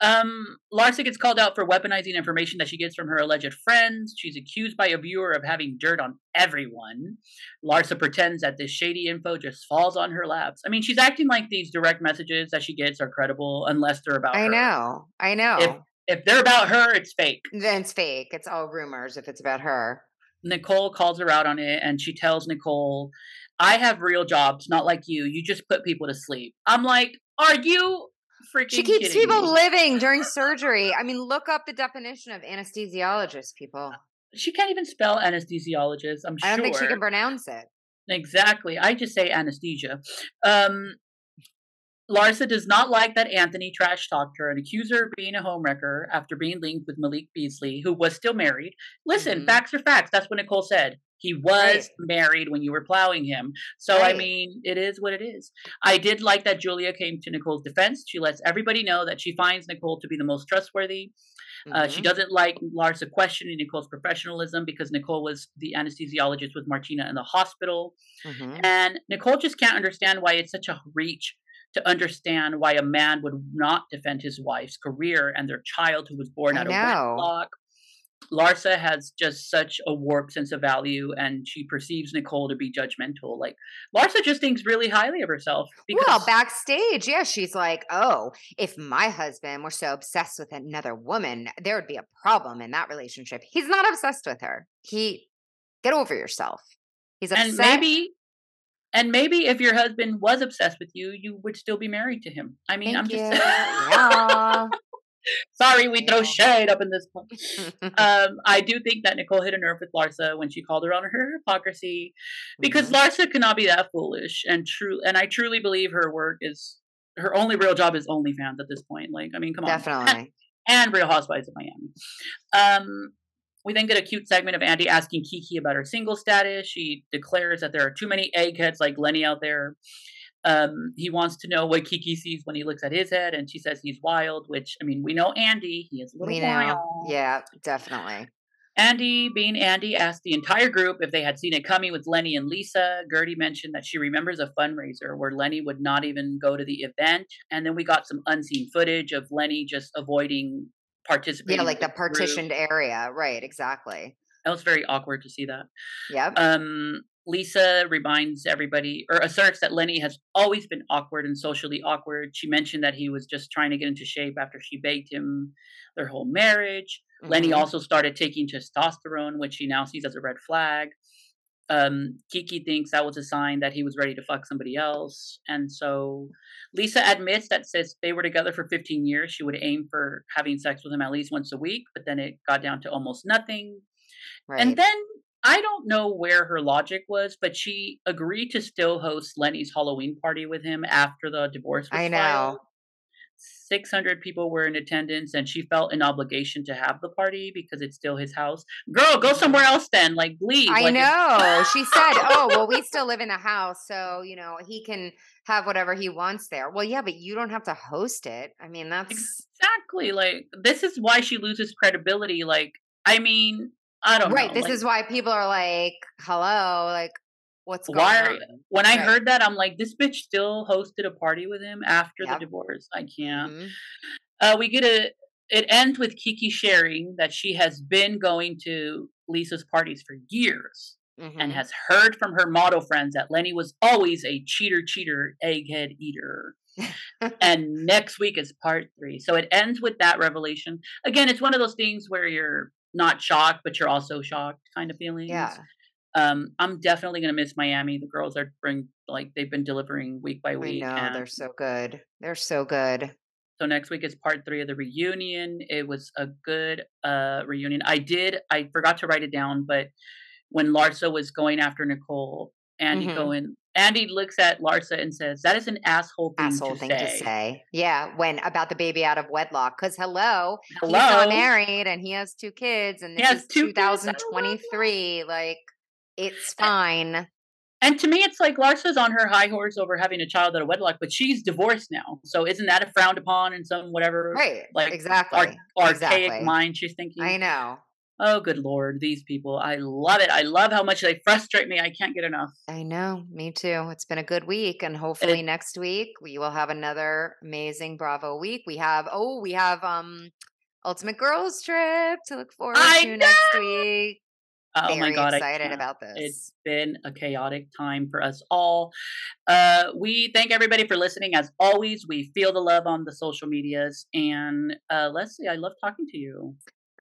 Um, Larsa gets called out for weaponizing information that she gets from her alleged friends. She's accused by a viewer of having dirt on everyone. Larsa pretends that this shady info just falls on her laps. I mean, she's acting like these direct messages that she gets are credible unless they're about I her. know. I know. If, if they're about her, it's fake. Then it's fake. It's all rumors if it's about her. Nicole calls her out on it and she tells Nicole, I have real jobs, not like you. You just put people to sleep. I'm like, are you freaking She keeps people me. living during surgery. I mean, look up the definition of anesthesiologist, people. She can't even spell anesthesiologist, I'm sure. I don't think she can pronounce it. Exactly. I just say anesthesia. Um, Larsa does not like that Anthony trash talked her and accused her of being a homewrecker after being linked with Malik Beasley, who was still married. Listen, mm-hmm. facts are facts. That's what Nicole said. He was right. married when you were plowing him. So, right. I mean, it is what it is. I did like that Julia came to Nicole's defense. She lets everybody know that she finds Nicole to be the most trustworthy. Mm-hmm. Uh, she mm-hmm. doesn't like Larsa questioning Nicole's professionalism because Nicole was the anesthesiologist with Martina in the hospital. Mm-hmm. And Nicole just can't understand why it's such a reach to understand why a man would not defend his wife's career and their child who was born I out know. of wedlock. Larsa has just such a warped sense of value and she perceives Nicole to be judgmental. Like Larsa just thinks really highly of herself. Because- well, backstage, yeah, she's like, oh, if my husband were so obsessed with another woman, there would be a problem in that relationship. He's not obsessed with her. He get over yourself. He's upset. And maybe and maybe if your husband was obsessed with you, you would still be married to him. I mean, Thank I'm just yeah. Sorry, we throw shade up in this um, I do think that Nicole hit a nerve with Larsa when she called her on her hypocrisy, because mm-hmm. Larsa cannot be that foolish and true. And I truly believe her work is her only real job is OnlyFans at this point. Like, I mean, come on, definitely. And, and Real Housewives of Miami. Um, we then get a cute segment of Andy asking Kiki about her single status. She declares that there are too many eggheads like Lenny out there. Um, he wants to know what Kiki sees when he looks at his head, and she says he's wild. Which I mean, we know Andy; he is a little we wild. Know. Yeah, definitely. Andy, being Andy, asked the entire group if they had seen it coming with Lenny and Lisa. Guerdy mentioned that she remembers a fundraiser where Lenny would not even go to the event. And then we got some unseen footage of Lenny just avoiding participating. Yeah, like the partitioned group. area. Right, exactly. That was very awkward to see that. Yep. Um, Lisa reminds everybody or asserts that Lenny has always been awkward and socially awkward. She mentioned that he was just trying to get into shape after she begged him their whole marriage. Mm-hmm. Lenny also started taking testosterone, which she now sees as a red flag. Um, Kiki thinks that was a sign that he was ready to fuck somebody else. And so Lisa admits that since they were together for 15 years, she would aim for having sex with him at least once a week, but then it got down to almost nothing. Right. And then I don't know where her logic was, but she agreed to still host Lenny's Halloween party with him after the divorce was I know. Filed. 600 people were in attendance and she felt an obligation to have the party because it's still his house. Girl, go somewhere else then. Like, leave. I like, know. she said, Oh, well, we still live in the house. So, you know, he can have whatever he wants there. Well, yeah, but you don't have to host it. I mean, that's exactly like this is why she loses credibility. Like, I mean, I don't right. know. This like, is why people are like, hello, like, what's going why are, on? When I heard that, I'm like, this bitch still hosted a party with him after yep. the divorce. I can't. Mm-hmm. Uh, we get a, it ends with Kiki sharing that she has been going to Lisa's parties for years. Mm-hmm. And has heard from her model friends that Lenny was always a cheater, cheater, egghead eater. and next week is part three. So it ends with that revelation. Again, it's one of those things where you're not shocked, but you're also shocked kind of feelings. Yeah. Um, I'm definitely gonna miss Miami. The girls are bring like they've been delivering week by week. I know they're so good. They're so good. So next week is part three of the reunion. It was a good uh reunion. I did I forgot to write it down, but when Larsa was going after Nicole, Andy mm-hmm. going Andy looks at Larsa and says, "That is an asshole thing, asshole to, thing say. to say." Yeah, when about the baby out of wedlock, because hello, hello, he's not married and he has two kids, and this is 2023. Like, it's fine. And, to me, it's like Larsa's on her high horse over having a child out of wedlock, but she's divorced now. So isn't that a frowned upon in some whatever, right? Like exactly, ar- archaic exactly. mind she's thinking? I know. Oh, good lord, these people. I love it. I love how much they frustrate me. I can't get enough. I know. Me too. It's been a good week. And hopefully it, next week we will have another amazing Bravo week. We have, oh, we have um Ultimate Girls Trip to look forward I to know! next week. Oh Very my god, excited about this. It's been a chaotic time for us all. Uh, we thank everybody for listening. As always, we feel the love on the social medias. And uh, Leslie, I love talking to you.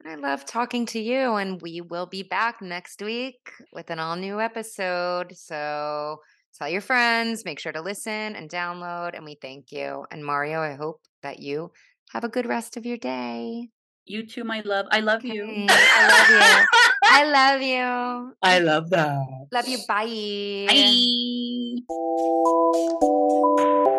I love talking to you, and we will be back next week with an all new episode. So tell your friends, make sure to listen and download, and we thank you. And Mario, I hope that you have a good rest of your day. You too, my love. I love okay. you. I love you. I love you. I love that. Love you. Bye. Bye.